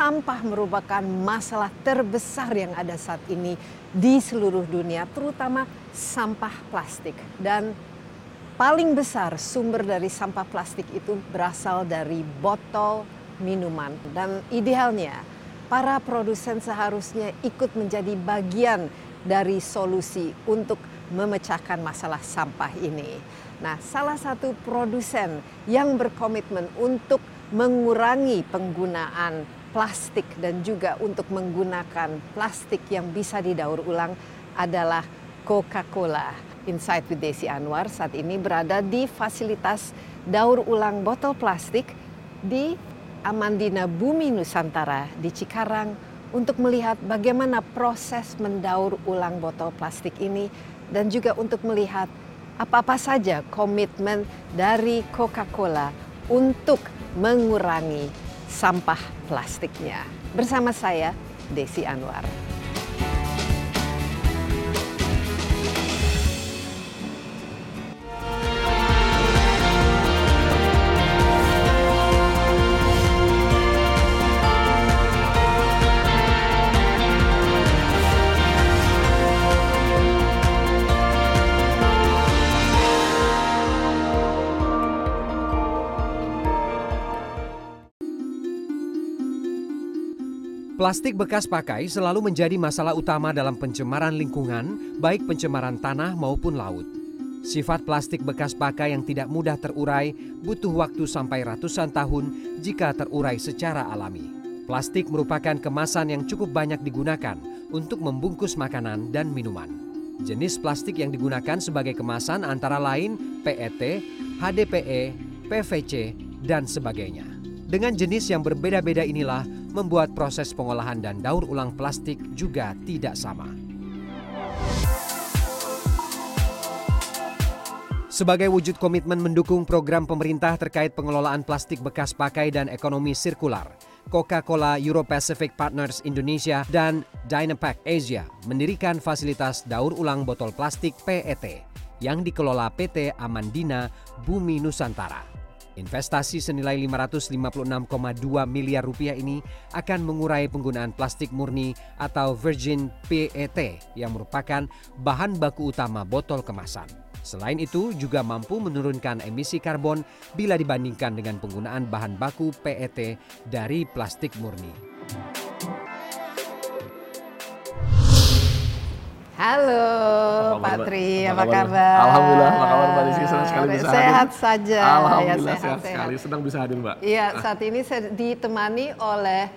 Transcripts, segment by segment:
sampah merupakan masalah terbesar yang ada saat ini di seluruh dunia, terutama sampah plastik. Dan paling besar sumber dari sampah plastik itu berasal dari botol minuman. Dan idealnya, para produsen seharusnya ikut menjadi bagian dari solusi untuk memecahkan masalah sampah ini. Nah, salah satu produsen yang berkomitmen untuk mengurangi penggunaan plastik dan juga untuk menggunakan plastik yang bisa didaur ulang adalah Coca-Cola. Insight with Desi Anwar saat ini berada di fasilitas daur ulang botol plastik di Amandina Bumi Nusantara di Cikarang untuk melihat bagaimana proses mendaur ulang botol plastik ini dan juga untuk melihat apa-apa saja komitmen dari Coca-Cola untuk mengurangi sampah plastiknya. Bersama saya, Desi Anwar. Plastik bekas pakai selalu menjadi masalah utama dalam pencemaran lingkungan, baik pencemaran tanah maupun laut. Sifat plastik bekas pakai yang tidak mudah terurai butuh waktu sampai ratusan tahun jika terurai secara alami. Plastik merupakan kemasan yang cukup banyak digunakan untuk membungkus makanan dan minuman. Jenis plastik yang digunakan sebagai kemasan antara lain PET, HDPE, PVC, dan sebagainya. Dengan jenis yang berbeda-beda inilah membuat proses pengolahan dan daur ulang plastik juga tidak sama. Sebagai wujud komitmen mendukung program pemerintah terkait pengelolaan plastik bekas pakai dan ekonomi sirkular, Coca-Cola Euro-Pacific Partners Indonesia dan Dynapack Asia mendirikan fasilitas daur ulang botol plastik PET yang dikelola PT Amandina Bumi Nusantara. Investasi senilai 556,2 miliar rupiah ini akan mengurai penggunaan plastik murni atau virgin PET yang merupakan bahan baku utama botol kemasan. Selain itu juga mampu menurunkan emisi karbon bila dibandingkan dengan penggunaan bahan baku PET dari plastik murni. Halo Pak Tri, apa, kabar? Alhamdulillah, apa kabar Mbak Desi? Senang sekali bisa sehat hadir. saja. Alhamdulillah ya, sehat, sehat sekali, senang bisa hadir Mbak. Iya, saat ini saya ditemani oleh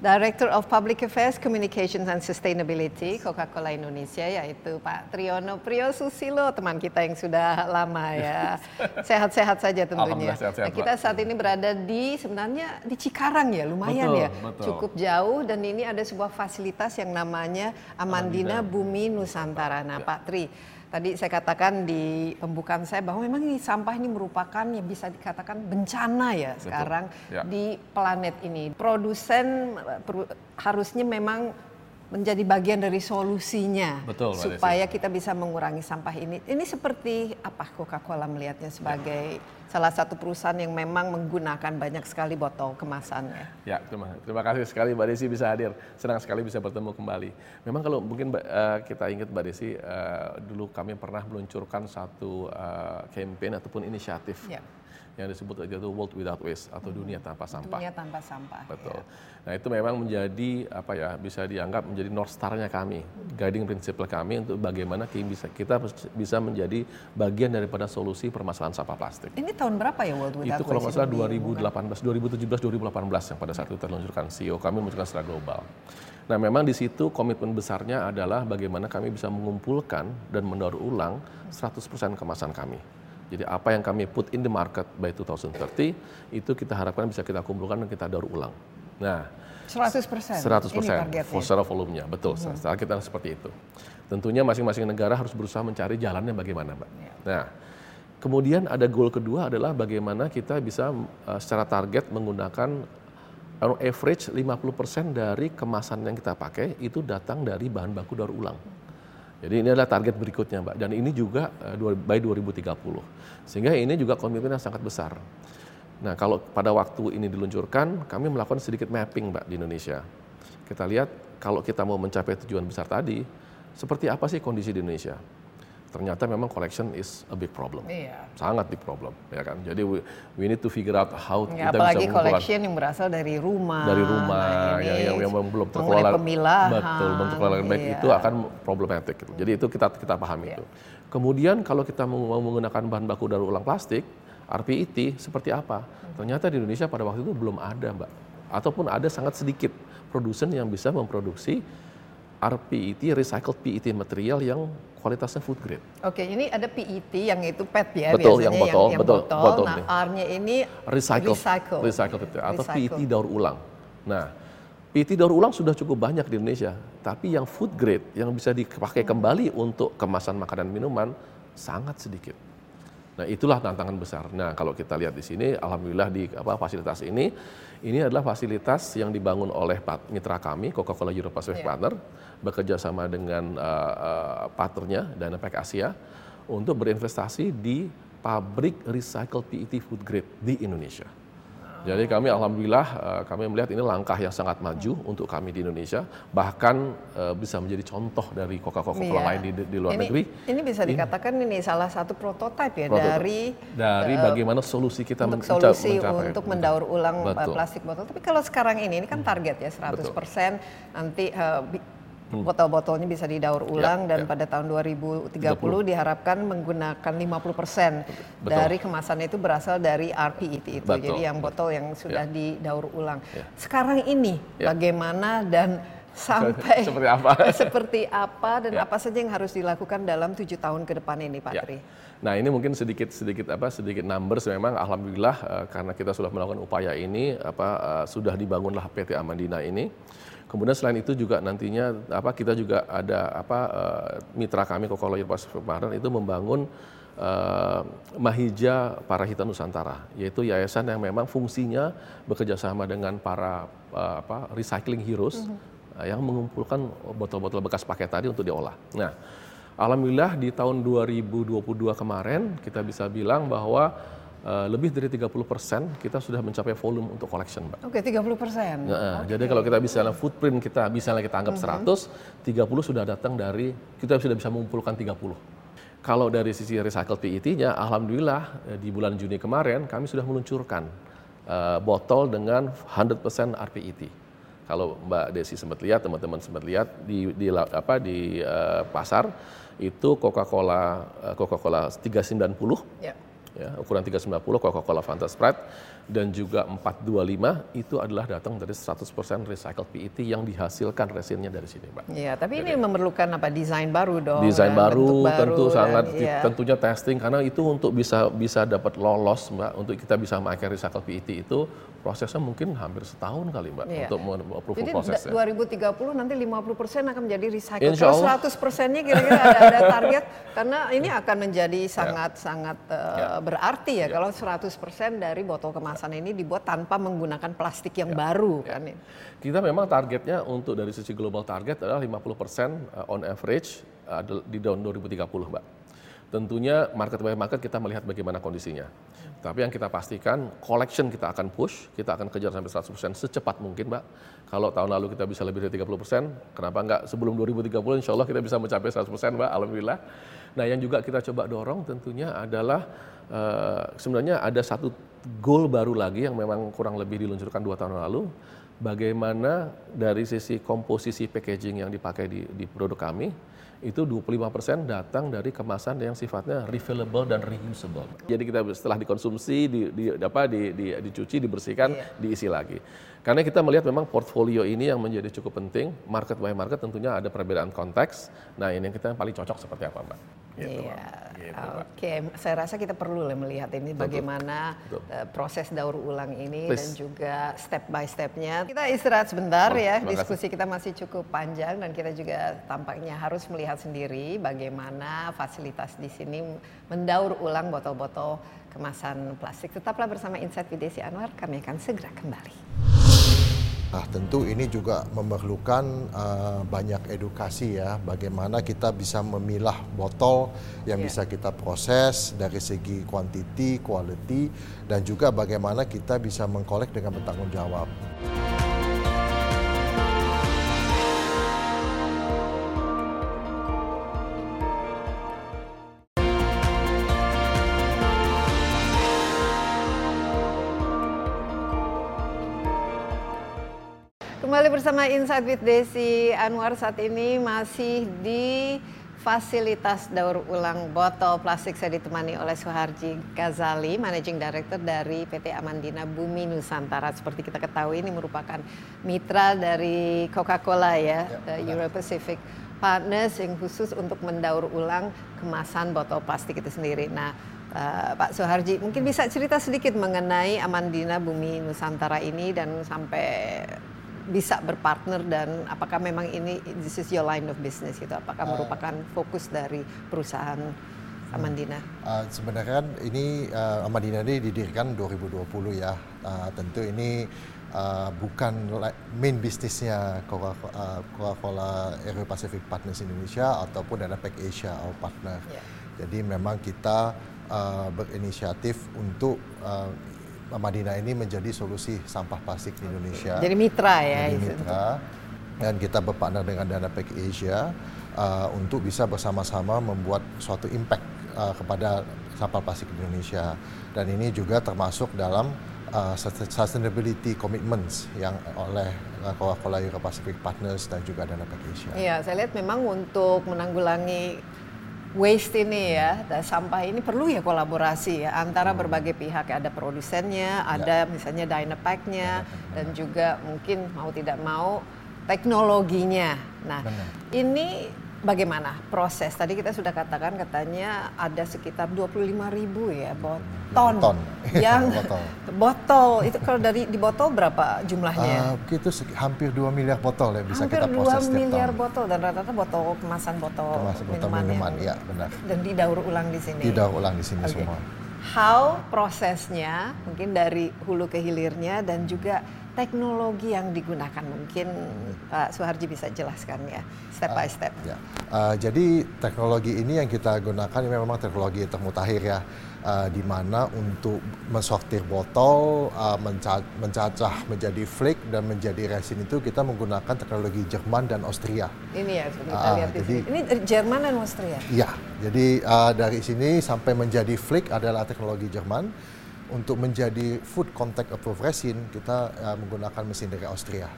Director of Public Affairs, Communications and Sustainability Coca-Cola Indonesia yaitu Pak Triyono Priyo Susilo teman kita yang sudah lama ya sehat-sehat saja tentunya. Sehat -sehat, nah, kita saat ini berada di sebenarnya di Cikarang ya lumayan betul, ya betul. cukup jauh dan ini ada sebuah fasilitas yang namanya Amandina, Amandina. Bumi Nusantara. Nah ya. Pak Tri tadi saya katakan di pembukaan saya bahwa memang ini sampah ini merupakan yang bisa dikatakan bencana ya Betul. sekarang ya. di planet ini. Produsen per, harusnya memang menjadi bagian dari solusinya Betul, supaya kita bisa mengurangi sampah ini. Ini seperti apa Coca-Cola melihatnya sebagai ya. salah satu perusahaan yang memang menggunakan banyak sekali botol kemasannya. Ya, terima, terima kasih sekali Mbak Desi bisa hadir. Senang sekali bisa bertemu kembali. Memang kalau mungkin uh, kita ingat Mbak Desi, uh, dulu kami pernah meluncurkan satu uh, campaign ataupun inisiatif. Ya yang disebut aja itu world without waste atau dunia tanpa sampah. Dunia tanpa sampah. Betul. Ya. Nah itu memang menjadi apa ya bisa dianggap menjadi north star-nya kami, guiding principle kami untuk bagaimana kita bisa kita bisa menjadi bagian daripada solusi permasalahan sampah plastik. Ini tahun berapa ya world without itu kalau nggak salah 2018, 2017, 2018 yang pada saat itu terluncurkan CEO kami meluncurkan secara global. Nah memang di situ komitmen besarnya adalah bagaimana kami bisa mengumpulkan dan mendaur ulang 100% kemasan kami. Jadi apa yang kami put in the market by 2030 itu kita harapkan bisa kita kumpulkan dan kita daur ulang. Nah, 100 persen. 100 persen secara volumenya, betul. Hmm. Secara kita seperti itu. Tentunya masing-masing negara harus berusaha mencari jalannya bagaimana, mbak. Ya. Nah, kemudian ada goal kedua adalah bagaimana kita bisa uh, secara target menggunakan average 50% dari kemasan yang kita pakai itu datang dari bahan baku daur ulang. Jadi ini adalah target berikutnya, Mbak. Dan ini juga uh, by 2030. Sehingga ini juga komitmen yang sangat besar. Nah, kalau pada waktu ini diluncurkan, kami melakukan sedikit mapping, Mbak, di Indonesia. Kita lihat kalau kita mau mencapai tujuan besar tadi, seperti apa sih kondisi di Indonesia? Ternyata memang collection is a big problem, Iya. sangat big problem, ya kan? Jadi we, we need to figure out how Ya, kita apalagi bisa collection yang berasal dari rumah. dari rumah Nah, yang, ini yang, yang belum mengenai terkelola betul belum terkelola dengan baik iya. itu akan problematik gitu. jadi itu kita kita pahami Iya. itu kemudian kalau kita mau menggunakan bahan baku daur ulang plastik RPET seperti apa ternyata di Indonesia pada waktu itu belum ada mbak ataupun ada sangat sedikit produsen yang bisa memproduksi RPET recycled PET material yang kualitasnya food grade Oke, ini ada PET yang itu PET ya Betul, biasanya yang botol, betul, botol nah, nih. R-nya ini recycle, recycle. recycle itu, atau Recycle. PET daur ulang. Nah, PET daur ulang sudah cukup banyak di Indonesia, tapi yang food grade yang bisa dipakai kembali untuk kemasan makanan minuman sangat sedikit. Nah, itulah tantangan besar. Nah, kalau kita lihat di sini, alhamdulillah di apa fasilitas ini, ini adalah fasilitas yang dibangun oleh mitra kami, Coca-Cola Europe Pacific Iya. Partner, bekerja sama dengan uh, uh, partnernya Dynapack Asia untuk berinvestasi di pabrik recycle PET food grade di Indonesia. Jadi kami alhamdulillah eh, kami melihat ini langkah yang sangat maju untuk kami di Indonesia, bahkan eh, bisa menjadi contoh dari Coca-Cola Iya. lain di, di luar ini, negeri. Ini bisa dikatakan ini salah satu prototipe ya Prototipe. dari dari eh, bagaimana solusi kita untuk solusi mencapai untuk mendaur ulang uh, Betul. plastik botol. Tapi kalau sekarang ini, ini kan target ya 100% nanti uh, botol-botolnya bisa didaur ulang dan Hmm. ya. pada tahun 2030 diharapkan menggunakan 50% dari kemasan itu berasal dari RPET itu. Betul. Jadi yang botol yang sudah didaur ulang. Ya. Sekarang ini Ya. bagaimana dan sampai Seperti apa? seperti apa dan Ya. apa saja yang harus dilakukan dalam tujuh tahun ke depan ini, Pak Ya. Tri? Nah ini mungkin sedikit sedikit apa sedikit numbers memang alhamdulillah eh, karena kita sudah melakukan upaya ini apa eh, sudah dibangunlah PT Amandina ini. Kemudian selain itu juga nantinya apa kita juga ada apa eh, mitra kami Coca-Cola Europe Pacific Partner itu membangun eh, Mahija Parahita Nusantara yaitu yayasan yang memang fungsinya bekerja sama dengan para eh, apa recycling heroes eh, yang mengumpulkan botol-botol bekas pakai tadi untuk diolah. Nah, Alhamdulillah di tahun 2022 kemarin kita bisa bilang bahwa eh, lebih dari 30 persen kita sudah mencapai volume untuk collection, Mbak. Oke, 30 persen. Nah, Jadi kalau kita bisa footprint kita misalnya kita anggap 100, 30 sudah datang dari kita sudah bisa mengumpulkan 30. Kalau dari sisi recycle PET-nya, alhamdulillah eh, di bulan Juni kemarin kami sudah meluncurkan eh, botol dengan 100% RPET. Kalau Mbak Desi sempat lihat, teman-teman sempat lihat di di apa di eh, pasar itu Coca-Cola eh, Coca-Cola 390 Ya. ya, ukuran 390 Coca-Cola Fanta Sprite dan juga 425 itu adalah datang dari 100% recycled PET yang dihasilkan resinnya dari sini, Mbak. Iya, tapi ini memerlukan apa desain baru dong. Desain baru, bentuk tentu dan- sangat iya. tentunya testing karena itu untuk bisa bisa dapat lolos, Mbak, untuk kita bisa memakai recycled PET itu prosesnya mungkin hampir setahun kali, Mbak, Iya. untuk approval Jadi prosesnya. da- 2030 nanti 50% akan menjadi recycle. Insya Kalau Allah. 100 persennya kira-kira ada, ada target karena ini akan menjadi sangat-sangat eh, Ya. berarti ya, kalau 100% dari botol kemasan ini dibuat tanpa menggunakan plastik yang baru kan. Kita memang targetnya untuk dari sisi global target adalah 50% on average uh, di tahun 2030, Mbak. Tentunya market by market kita melihat bagaimana kondisinya. Tapi yang kita pastikan collection kita akan push, kita akan kejar sampai 100% secepat mungkin, Mbak. Kalau tahun lalu kita bisa lebih dari 30%, kenapa enggak sebelum 2030 insya Allah kita bisa mencapai 100%, Mbak, Alhamdulillah. Nah yang juga kita coba dorong tentunya adalah eh, sebenarnya ada satu goal baru lagi yang memang kurang lebih diluncurkan dua tahun lalu, bagaimana dari sisi komposisi packaging yang dipakai di, di produk kami, itu 25% datang dari kemasan yang sifatnya refillable dan reusable. Jadi kita setelah dikonsumsi, di, di, apa, di, di, dicuci, dibersihkan, diisi lagi. Karena kita melihat memang portfolio ini yang menjadi cukup penting, market by market tentunya ada perbedaan konteks. Nah ini yang kita yang paling cocok seperti apa Mbak? Gitu, Iya. Gitu. Oke, saya rasa kita perlu lah melihat ini bagaimana Betul. eh, proses daur ulang ini dan Please. juga step by stepnya. Kita istirahat sebentar Oh, ya, kasih. diskusi kita masih cukup panjang dan kita juga tampaknya harus melihat sendiri bagaimana fasilitas di sini mendaur ulang botol-botol kemasan plastik. Tetaplah bersama Insight with Desi Anwar, kami akan segera kembali. Nah, tentu ini juga memerlukan uh, banyak edukasi ya, bagaimana kita bisa memilah botol yang yeah. bisa kita proses dari segi kuantiti, quality, dan juga bagaimana kita bisa mengkolek dengan bertanggung jawab. Bersama Insight with Desi Anwar saat ini masih di fasilitas daur ulang botol plastik saya ditemani oleh Suharji Ghazali, Managing Director dari PT Amandina Bumi Nusantara. Seperti kita ketahui ini merupakan mitra dari Coca-Cola ya, ya Euro Pacific Partners yang khusus untuk mendaur ulang kemasan botol plastik itu sendiri. Nah, uh, Pak Suharji, mungkin bisa cerita sedikit mengenai Amandina Bumi Nusantara ini dan sampai bisa berpartner dan apakah memang ini this is your line of business gitu apakah uh, merupakan fokus dari perusahaan Amandina? Uh, sebenarnya kan ini uh, Amandina ini didirikan 2020 ya. Uh, tentu ini uh, bukan main bisnisnya Coca-Cola Aero Pacific Partners Indonesia ataupun Pack Asia our partner. Yeah. Jadi memang kita uh, berinisiatif untuk uh, Madinah ini menjadi solusi sampah plastik di Indonesia. Jadi mitra ya. Jadi mitra. Dan kita berpartner dengan Dana Pack Asia uh, untuk bisa bersama-sama membuat suatu impact uh, kepada sampah plastik di Indonesia. Dan ini juga termasuk dalam uh, sustainability commitments yang oleh Coca-Cola Euro Pacific Partners dan juga Dana Pack Asia. Iya, saya lihat memang untuk menanggulangi waste ini ya, sampah ini perlu ya kolaborasi ya antara berbagai pihak. Ada produsennya, ya. ada misalnya Dynapack-nya, dan juga mungkin mau tidak mau teknologinya. Nah, Benar. ini bagaimana proses? Tadi kita sudah katakan katanya ada sekitar 25 ribu ya botol ton, yang botol. botol itu kalau dari di botol berapa jumlahnya? Uh, itu hampir 2 miliar botol ya bisa hampir kita proses Hampir 2 miliar botol dan rata-rata botol kemasan botol, kemasan botol minuman, minuman ya benar. Dan didaur ulang di sini. Didaur ulang di sini okay. semua. How prosesnya mungkin dari hulu ke hilirnya dan juga teknologi yang digunakan mungkin Pak Suharji bisa jelaskan ya step by ah, step. Uh, ya. uh, jadi teknologi ini yang kita gunakan ini memang teknologi termutakhir ya, uh, di mana untuk mensortir botol, uh, menca mencacah menjadi flake dan menjadi resin itu kita menggunakan teknologi Jerman dan Austria. Ini ya kita uh, lihat jadi, di Ini Jerman dan Austria. Iya, jadi uh, dari sini sampai menjadi flake adalah teknologi Jerman untuk menjadi food contact approved resin kita uh, menggunakan mesin dari Austria.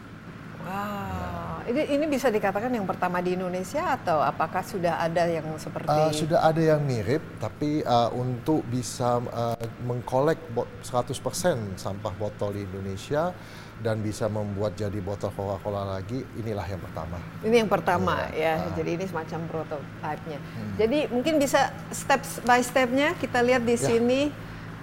Wow, ya. ini ini bisa dikatakan yang pertama di Indonesia atau apakah sudah ada yang seperti? Uh, sudah ada yang mirip, tapi uh, untuk bisa uh, mengkolek 100% sampah botol di Indonesia dan bisa membuat jadi botol Coca-Cola lagi, inilah yang pertama. Ini yang pertama ya, ya. Uh. jadi ini semacam prototipe-nya. Hmm. Jadi mungkin bisa step by stepnya kita lihat di ya. sini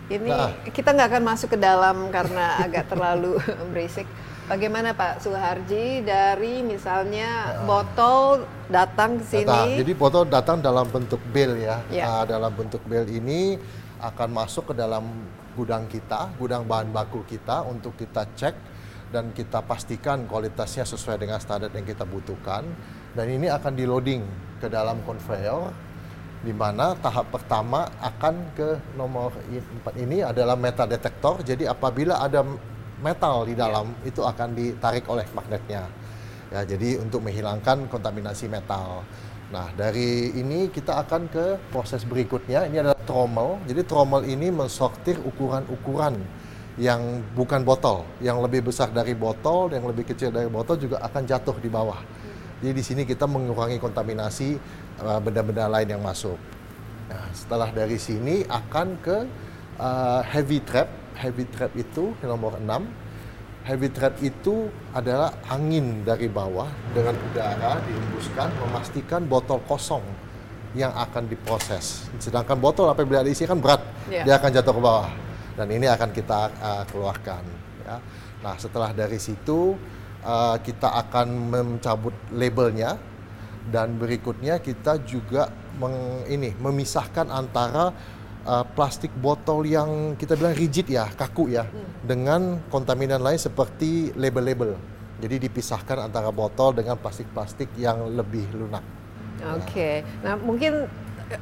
ini nah. kita nggak akan masuk ke dalam karena agak terlalu berisik. Bagaimana Pak Suharji dari misalnya nah. botol datang ke sini? Nah, jadi botol datang dalam bentuk bel ya. ya. Nah, dalam bentuk bel ini akan masuk ke dalam gudang kita, gudang bahan baku kita untuk kita cek dan kita pastikan kualitasnya sesuai dengan standar yang kita butuhkan. Dan ini akan di loading ke dalam conveyor di mana tahap pertama akan ke nomor 4 ini adalah metal detektor. Jadi apabila ada metal di dalam yeah. itu akan ditarik oleh magnetnya. Ya, jadi untuk menghilangkan kontaminasi metal. Nah, dari ini kita akan ke proses berikutnya. Ini adalah trommel. Jadi trommel ini mensortir ukuran-ukuran yang bukan botol, yang lebih besar dari botol, yang lebih kecil dari botol juga akan jatuh di bawah. Jadi di sini kita mengurangi kontaminasi Eh, benda-benda lain yang masuk. Nah, setelah dari sini akan ke uh, heavy trap. Heavy trap itu nomor 6. Heavy trap itu adalah angin dari bawah dengan udara dihembuskan memastikan botol kosong yang akan diproses. Sedangkan botol apabila diisi kan berat, yeah. dia akan jatuh ke bawah. Dan ini akan kita uh, keluarkan. Ya. Nah setelah dari situ uh, kita akan mencabut labelnya dan berikutnya kita juga meng, ini memisahkan antara uh, plastik botol yang kita bilang rigid ya, kaku ya, hmm. dengan kontaminan lain seperti label-label. Jadi dipisahkan antara botol dengan plastik-plastik yang lebih lunak. Oke, okay. nah mungkin eh,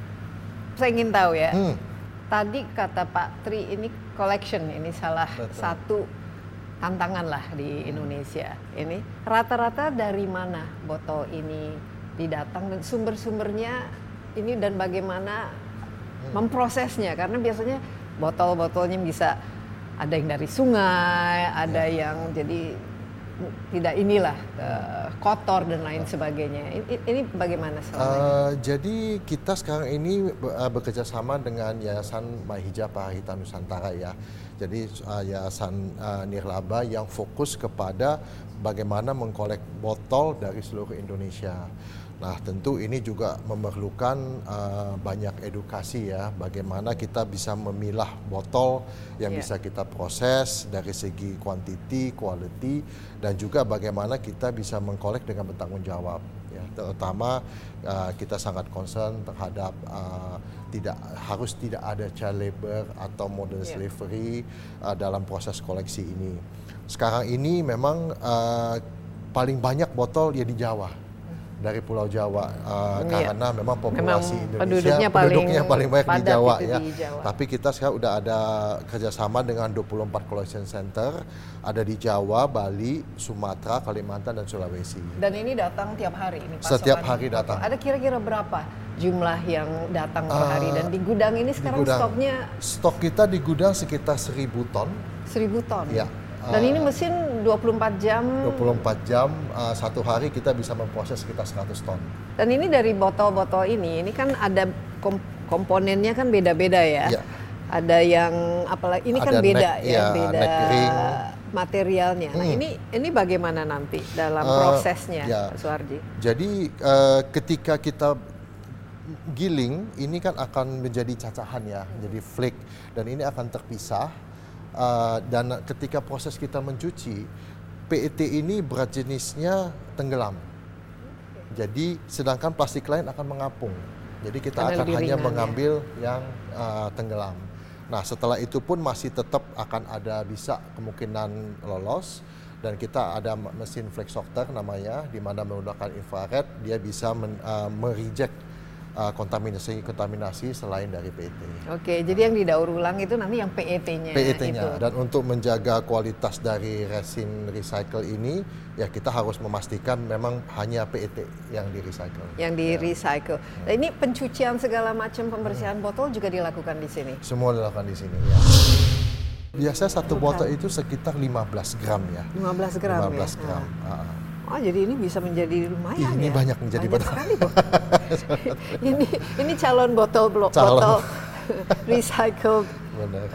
saya ingin tahu ya. Hmm. Tadi kata Pak Tri ini collection ini salah Betul. satu tantangan lah di Indonesia. Ini rata-rata dari mana botol ini didatang dan sumber-sumbernya ini dan bagaimana hmm. memprosesnya karena biasanya botol-botolnya bisa ada yang dari sungai, ada ya. yang jadi tidak inilah uh, kotor dan lain sebagainya. Ini, bagaimana selama uh, Jadi kita sekarang ini uh, bekerja sama dengan Yayasan Mahija Pahita Nusantara ya. Jadi uh, Yayasan uh, Nirlaba yang fokus kepada bagaimana mengkolek botol dari seluruh Indonesia. Nah, tentu ini juga memerlukan uh, banyak edukasi ya, bagaimana kita bisa memilah botol yang yeah. bisa kita proses dari segi kuantiti, quality, dan juga bagaimana kita bisa mengkolek dengan bertanggung jawab. Ya, terutama uh, kita sangat concern terhadap uh, tidak harus tidak ada child labor atau modern yeah. slavery uh, dalam proses koleksi ini. Sekarang ini memang uh, paling banyak botol ya di Jawa dari Pulau Jawa uh, iya. karena memang populasi memang Indonesia penduduknya paling, penduduknya paling banyak di Jawa ya. Di Jawa. Tapi kita sekarang udah ada kerjasama dengan 24 collection center ada di Jawa, Bali, Sumatera, Kalimantan dan Sulawesi. Dan ini datang tiap hari ini Setiap hari datang. Ada kira-kira berapa jumlah yang datang per hari dan di gudang ini sekarang gudang, stoknya? Stok kita di gudang sekitar 1000 ton. 1000 ton. Ya dan ini mesin 24 jam? 24 jam, uh, satu hari kita bisa memproses sekitar 100 ton. Dan ini dari botol-botol ini, ini kan ada kom komponennya kan beda-beda ya? ya. Ada yang, apalagi ini kan ada kan beda neck, ya, ya beda ring. materialnya. Nah, hmm. Nah ini ini bagaimana nanti dalam uh, prosesnya, ya. Suarji? Jadi uh, ketika kita giling, ini kan akan menjadi cacahan ya, jadi flake. Dan ini akan terpisah Uh, dan ketika proses kita mencuci, PET ini berat jenisnya tenggelam. Jadi sedangkan plastik lain akan mengapung. Jadi kita Karena akan hanya ya. mengambil ya? yang uh, tenggelam. Nah setelah itu pun masih tetap akan ada bisa kemungkinan lolos dan kita ada mesin flex sorter namanya di mana menggunakan infrared dia bisa men, uh, mereject uh, kontaminasi kontaminasi selain dari PET. Oke, jadi yang didaur ulang itu nanti yang PET-nya. PET-nya dan untuk menjaga kualitas dari resin recycle ini ya kita harus memastikan memang hanya PET yang di recycle. Yang di ya. recycle. Nah, ini pencucian segala macam pembersihan hmm. botol juga dilakukan di sini. Semua dilakukan di sini ya. Biasa satu Bukan. botol itu sekitar 15 gram ya. 15 gram 15 ya. gram. Ah. Oh jadi ini bisa menjadi lumayan ini ya? banyak menjadi banyak sekali ini ini calon botol blok botol recycled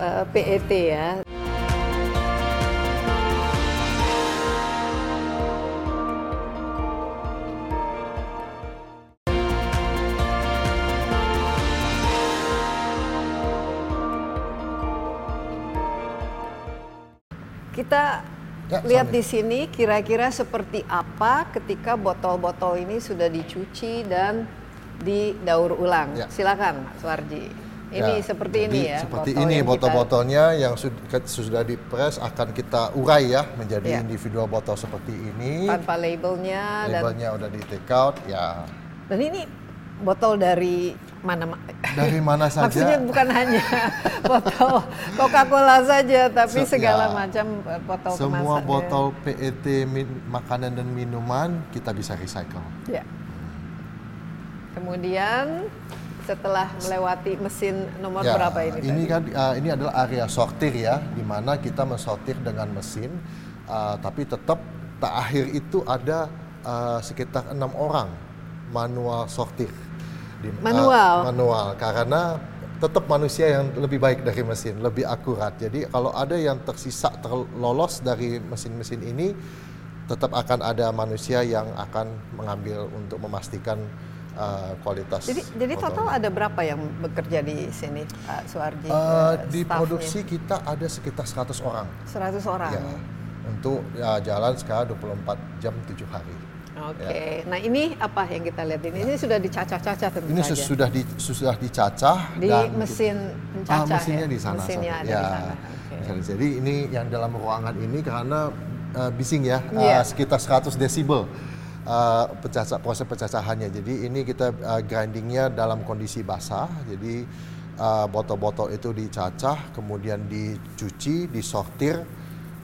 uh, PET ya. Kita Lihat di sini kira-kira seperti apa ketika botol-botol ini sudah dicuci dan didaur ulang. Ya. Silakan, Suarji. Ini ya, seperti ini ya. Seperti botol ini botol-botolnya yang sudah, sudah dipres akan kita urai ya menjadi ya. individual botol seperti ini. Tanpa labelnya. Labelnya dan, udah di take out ya. Dan ini botol dari mana dari mana saja. Maksudnya bukan hanya botol Coca-Cola saja tapi Se segala ya, macam eh, botol semua kemasan, botol PET min, makanan dan minuman kita bisa recycle. Ya. Kemudian setelah melewati mesin nomor ya, berapa ini ini tadi? kan uh, ini adalah area sortir ya di mana kita mensortir dengan mesin uh, tapi tetap tak akhir itu ada uh, sekitar enam orang manual sortir di, manual. Uh, manual karena tetap manusia yang lebih baik dari mesin, lebih akurat. Jadi kalau ada yang tersisa terlolos dari mesin-mesin ini, tetap akan ada manusia yang akan mengambil untuk memastikan uh, kualitas. Jadi, jadi total ada berapa yang bekerja di sini, Pak Suarji? Uh, di produksi kita ada sekitar 100 orang. 100 orang. Ya, untuk ya, jalan sekarang 24 jam 7 hari. Oke, okay. ya. nah ini apa yang kita lihat ini? Ini sudah dicacah-cacah tentu ini saja. sudah di sudah dicacah di dan mesin pencacah ah, mesinnya ya? di sana. Mesinnya ada ya. di sana. Okay. Jadi ini yang dalam ruangan ini karena uh, bising ya, yeah. uh, sekitar 100 desibel uh, pecacah, proses pecacahannya. Jadi ini kita uh, grindingnya dalam kondisi basah. Jadi botol-botol uh, itu dicacah, kemudian dicuci, disortir,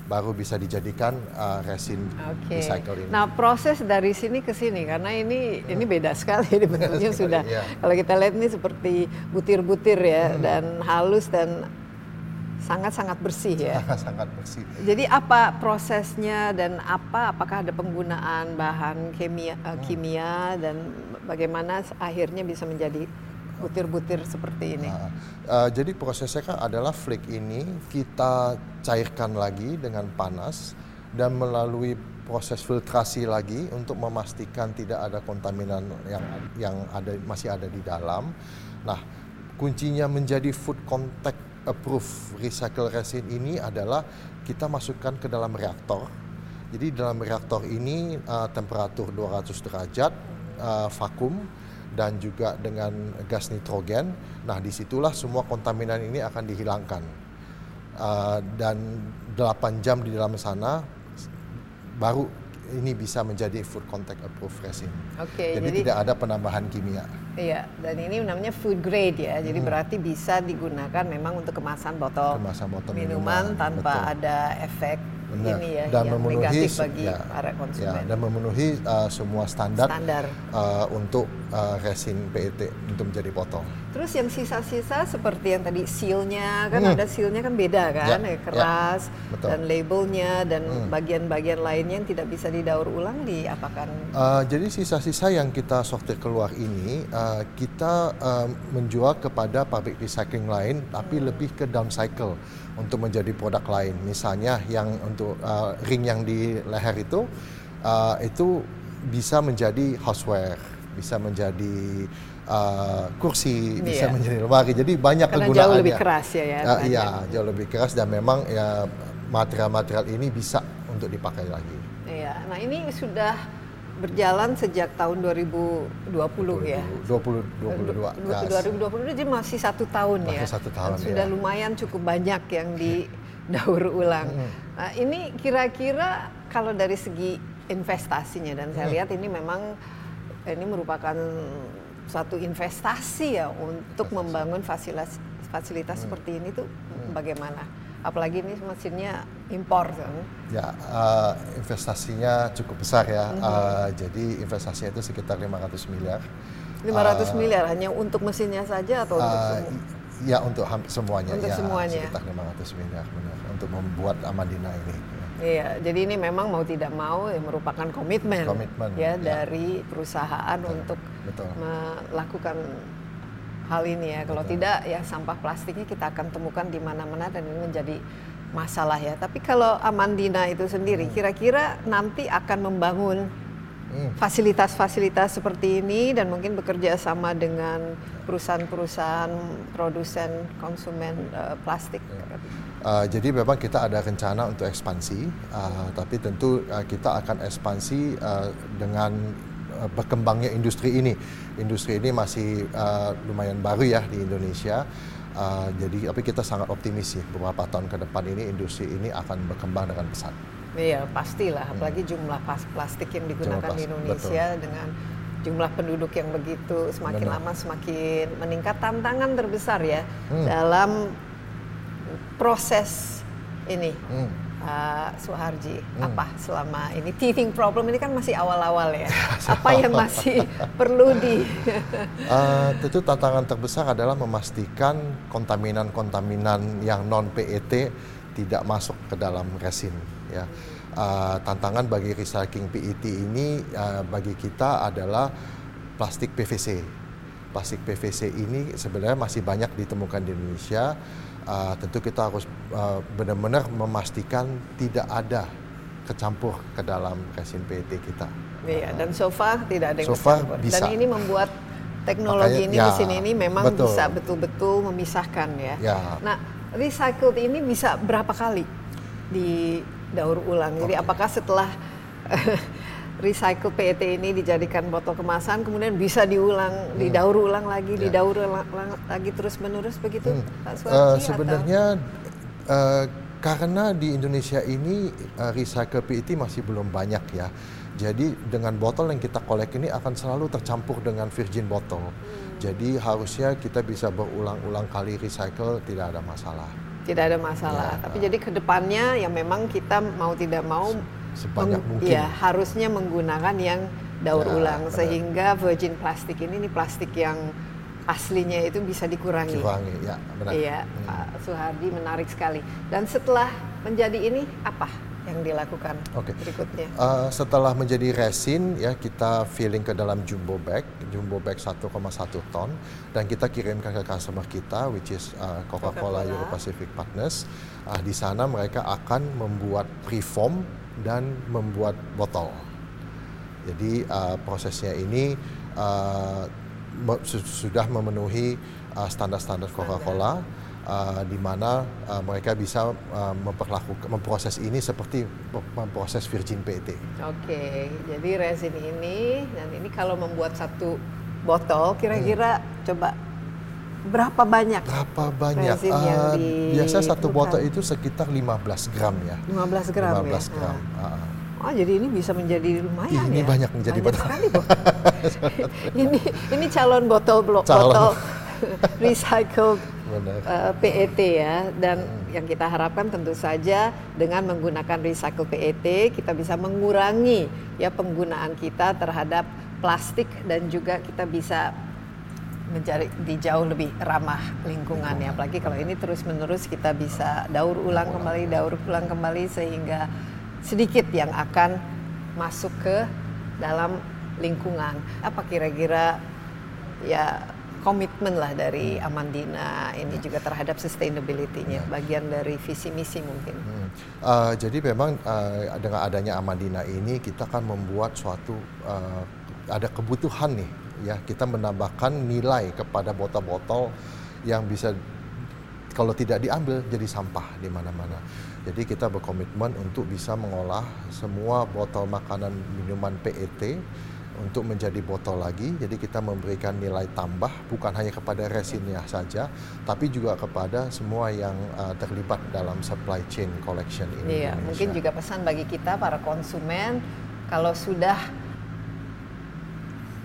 baru bisa dijadikan uh, resin okay. recycle ini. Nah proses dari sini ke sini karena ini hmm. ini beda sekali bentuknya sudah. Iya. Kalau kita lihat ini seperti butir-butir ya hmm. dan halus dan sangat-sangat bersih ya. Sangat bersih. Jadi apa prosesnya dan apa apakah ada penggunaan bahan kimia, uh, kimia dan bagaimana akhirnya bisa menjadi butir-butir seperti ini. Nah, uh, jadi prosesnya kan adalah flake ini kita cairkan lagi dengan panas dan melalui proses filtrasi lagi untuk memastikan tidak ada kontaminan yang yang ada masih ada di dalam. Nah, kuncinya menjadi food contact approved recycle resin ini adalah kita masukkan ke dalam reaktor. Jadi dalam reaktor ini uh, temperatur 200 derajat uh, vakum dan juga dengan gas nitrogen. Nah, di situlah semua kontaminan ini akan dihilangkan. Uh, dan 8 jam di dalam sana baru ini bisa menjadi food contact approved resin. Oke, okay, jadi, jadi tidak ada penambahan kimia. Iya, dan ini namanya food grade ya. Jadi hmm. berarti bisa digunakan memang untuk kemasan botol, kemasan botol minuman, minuman tanpa betul. ada efek Benar. ini ya dan yang memenuhi bagi ya, para konsumen. Ya, dan memenuhi uh, semua standar, standar. Uh, untuk uh, resin PET untuk menjadi botol. Terus yang sisa-sisa seperti yang tadi sealnya kan hmm. ada sealnya kan beda kan, ya, ya keras ya, dan labelnya dan hmm. bagian-bagian hmm. lainnya yang tidak bisa didaur ulang diapakan? Uh, jadi sisa-sisa yang kita sortir keluar ini uh, kita uh, menjual kepada pabrik recycling lain, tapi hmm. lebih ke downcycle untuk menjadi produk lain. Misalnya yang untuk uh, ring yang di leher itu uh, itu bisa menjadi houseware, bisa menjadi uh, kursi, yeah. bisa menjadi lemari. Jadi banyak Karena kegunaannya. jauh lebih keras ya ya. Uh, iya, jauh lebih keras dan memang ya material-material ini bisa untuk dipakai lagi. Iya. Nah, ini sudah berjalan sejak tahun 2020 20, ya. 20 22. 2020 jadi masih satu tahun masih ya. satu tahun Dan sudah ya. lumayan cukup banyak yang didaur ulang. Nah, ini kira-kira kalau dari segi investasinya dan saya lihat ini memang ini merupakan satu investasi ya untuk membangun fasilitas fasilitas seperti ini tuh bagaimana? Apalagi ini mesinnya impor kan? Ya, uh, investasinya cukup besar ya. Mm -hmm. uh, jadi investasinya itu sekitar 500 miliar. 500 uh, eh, miliar hanya untuk mesinnya saja atau uh, untuk semua? Ya untuk hampir semuanya. Untuk ya, semuanya. Sekitar 500 miliar benar untuk membuat Amadina ini. Iya, jadi ini memang mau tidak mau ya merupakan komitmen, komitmen ya, ya dari perusahaan betul, untuk betul. melakukan hal ini ya. Kalau tidak ya sampah plastiknya kita akan temukan di mana-mana dan ini menjadi masalah ya. Tapi kalau Amandina itu sendiri hmm. kira-kira nanti akan membangun hmm. fasilitas-fasilitas seperti ini dan mungkin bekerja sama dengan perusahaan-perusahaan produsen konsumen uh, plastik. Uh, jadi memang kita ada rencana untuk ekspansi, uh, tapi tentu uh, kita akan ekspansi uh, dengan uh, berkembangnya industri ini. Industri ini masih uh, lumayan baru ya di Indonesia. Uh, jadi tapi kita sangat optimis sih beberapa tahun ke depan ini industri ini akan berkembang dengan pesat. Iya pastilah, hmm. apalagi jumlah plastik yang digunakan di Indonesia betul. dengan jumlah penduduk yang begitu semakin Benar. lama semakin meningkat. Tantangan terbesar ya hmm. dalam proses ini. Hmm Pak Suharji, hmm. apa selama ini teething problem ini kan masih awal-awal ya. apa yang masih perlu di? uh, tentu tantangan terbesar adalah memastikan kontaminan-kontaminan yang non PET tidak masuk ke dalam resin. Ya, uh, tantangan bagi recycling PET ini uh, bagi kita adalah plastik PVC. Plastik PVC ini sebenarnya masih banyak ditemukan di Indonesia uh, tentu kita harus uh, benar-benar memastikan tidak ada kecampur ke dalam resin PET kita. Iya, dan so far tidak ada yang so far bisa. Dan ini membuat teknologi Makanya, ini, ya, mesin ini memang betul. bisa betul-betul memisahkan ya. ya. Nah, recycled ini bisa berapa kali didaur ulang? Jadi apakah setelah recycle PET ini dijadikan botol kemasan kemudian bisa diulang hmm. didaur ulang lagi ya. didaur ulang lagi terus menerus begitu hmm. Pak Suarji, uh, sebenarnya uh, karena di Indonesia ini uh, recycle PET masih belum banyak ya. Jadi dengan botol yang kita kolek ini akan selalu tercampur dengan virgin botol. Hmm. Jadi harusnya kita bisa berulang-ulang kali recycle tidak ada masalah. Tidak ada masalah. Ya, Tapi uh, jadi ke depannya ya memang kita mau tidak mau sebanyak mungkin. Ya harusnya menggunakan yang daur ya, ulang benar. sehingga virgin plastik ini ini plastik yang aslinya itu bisa dikurangi. Dikurangi, ya benar. Iya, hmm. Pak Suhardi menarik sekali. Dan setelah menjadi ini apa yang dilakukan okay. berikutnya? Uh, setelah menjadi resin ya kita filling ke dalam jumbo bag, jumbo bag 1,1 ton dan kita kirimkan ke customer kita which is uh, Coca-Cola Coca Euro Pacific Partners. Uh, di sana mereka akan membuat preform dan membuat botol. Jadi uh, prosesnya ini uh, sudah memenuhi uh, standar-standar Coca-Cola uh, di mana uh, mereka bisa uh, memperlakukan memproses ini seperti memproses virgin PET. Oke, jadi resin ini dan ini kalau membuat satu botol kira-kira hmm. coba berapa banyak? Berapa banyak? Uh, yang di biasa satu botol itu sekitar 15 gram ya. 15 gram 15 ya. gram. Uh. Uh. Oh jadi ini bisa menjadi lumayan ini ya? banyak menjadi banyak sekali ini ini calon botol blok botol recycled uh, PET ya dan hmm. yang kita harapkan tentu saja dengan menggunakan recycled PET kita bisa mengurangi ya penggunaan kita terhadap plastik dan juga kita bisa mencari di jauh lebih ramah lingkungan ya apalagi kalau ini terus menerus kita bisa daur ulang kembali daur ulang kembali sehingga sedikit yang akan masuk ke dalam lingkungan. Apa kira-kira ya komitmen lah dari Amandina ini juga terhadap sustainability-nya, ya. bagian dari visi misi mungkin. Hmm. Uh, jadi memang uh, dengan adanya Amandina ini kita kan membuat suatu uh, ada kebutuhan nih ya kita menambahkan nilai kepada botol-botol yang bisa kalau tidak diambil jadi sampah di mana-mana. Jadi kita berkomitmen untuk bisa mengolah semua botol makanan minuman PET untuk menjadi botol lagi. Jadi kita memberikan nilai tambah bukan hanya kepada resinnya saja, tapi juga kepada semua yang uh, terlibat dalam supply chain collection ini. Iya, mungkin juga pesan bagi kita para konsumen kalau sudah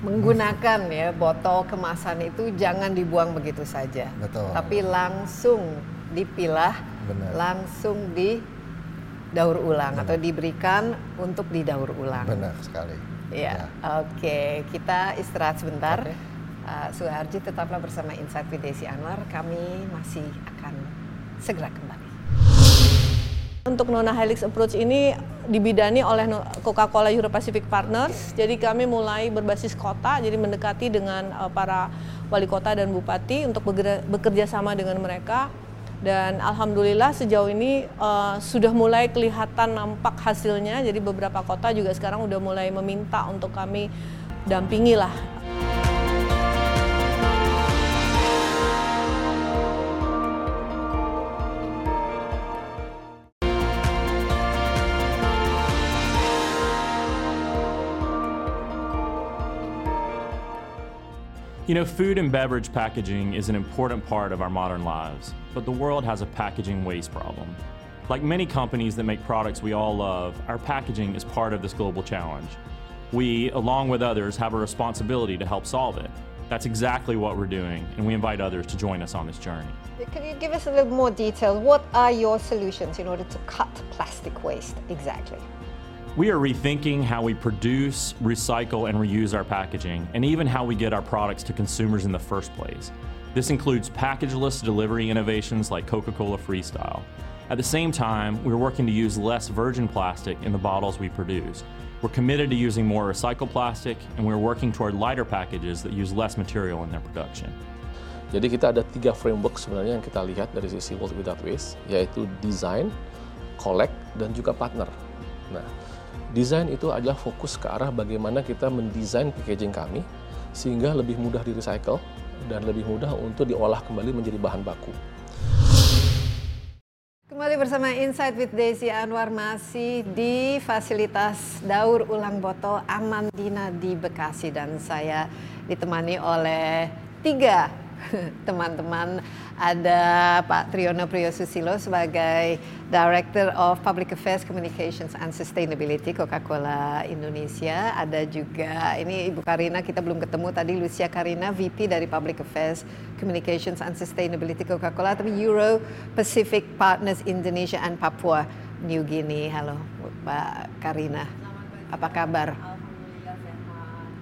menggunakan ya botol kemasan itu jangan dibuang begitu saja. Betul. Tapi langsung dipilah, Benar. langsung di daur ulang Benar. atau diberikan untuk didaur ulang. Benar sekali. Ya, ya. oke. Okay. Kita istirahat sebentar. Okay. Uh, Suharji tetaplah bersama Insight with Desi Anwar. Kami masih akan segera kembali. Untuk Nona Helix Approach ini dibidani oleh Coca-Cola Euro Pacific Partners. Jadi kami mulai berbasis kota, jadi mendekati dengan uh, para wali kota dan bupati untuk bekerja sama dengan mereka dan alhamdulillah sejauh ini uh, sudah mulai kelihatan nampak hasilnya jadi beberapa kota juga sekarang sudah mulai meminta untuk kami dampingi lah You know, food and beverage packaging is an important part of our modern lives, but the world has a packaging waste problem. Like many companies that make products we all love, our packaging is part of this global challenge. We, along with others, have a responsibility to help solve it. That's exactly what we're doing, and we invite others to join us on this journey. Can you give us a little more detail? What are your solutions in order to cut plastic waste exactly? We are rethinking how we produce, recycle, and reuse our packaging, and even how we get our products to consumers in the first place. This includes packageless delivery innovations like Coca-Cola Freestyle. At the same time, we're working to use less virgin plastic in the bottles we produce. We're committed to using more recycled plastic, and we're working toward lighter packages that use less material in their production. Jadi kita ada tiga framework sebenarnya yang kita lihat dari sisi World Without Waste, yaitu design, collect, dan juga partner. Nah, Desain itu adalah fokus ke arah bagaimana kita mendesain packaging kami sehingga lebih mudah di recycle dan lebih mudah untuk diolah kembali menjadi bahan baku. Kembali bersama Insight with Desi Anwar masih di fasilitas daur ulang botol Amandina di Bekasi dan saya ditemani oleh tiga teman-teman ada Pak Triyono Priyosusilo sebagai Director of Public Affairs Communications and Sustainability Coca-Cola Indonesia. Ada juga ini Ibu Karina kita belum ketemu tadi Lucia Karina VP dari Public Affairs Communications and Sustainability Coca-Cola tapi Euro Pacific Partners Indonesia and Papua New Guinea. Halo Mbak Karina. Apa kabar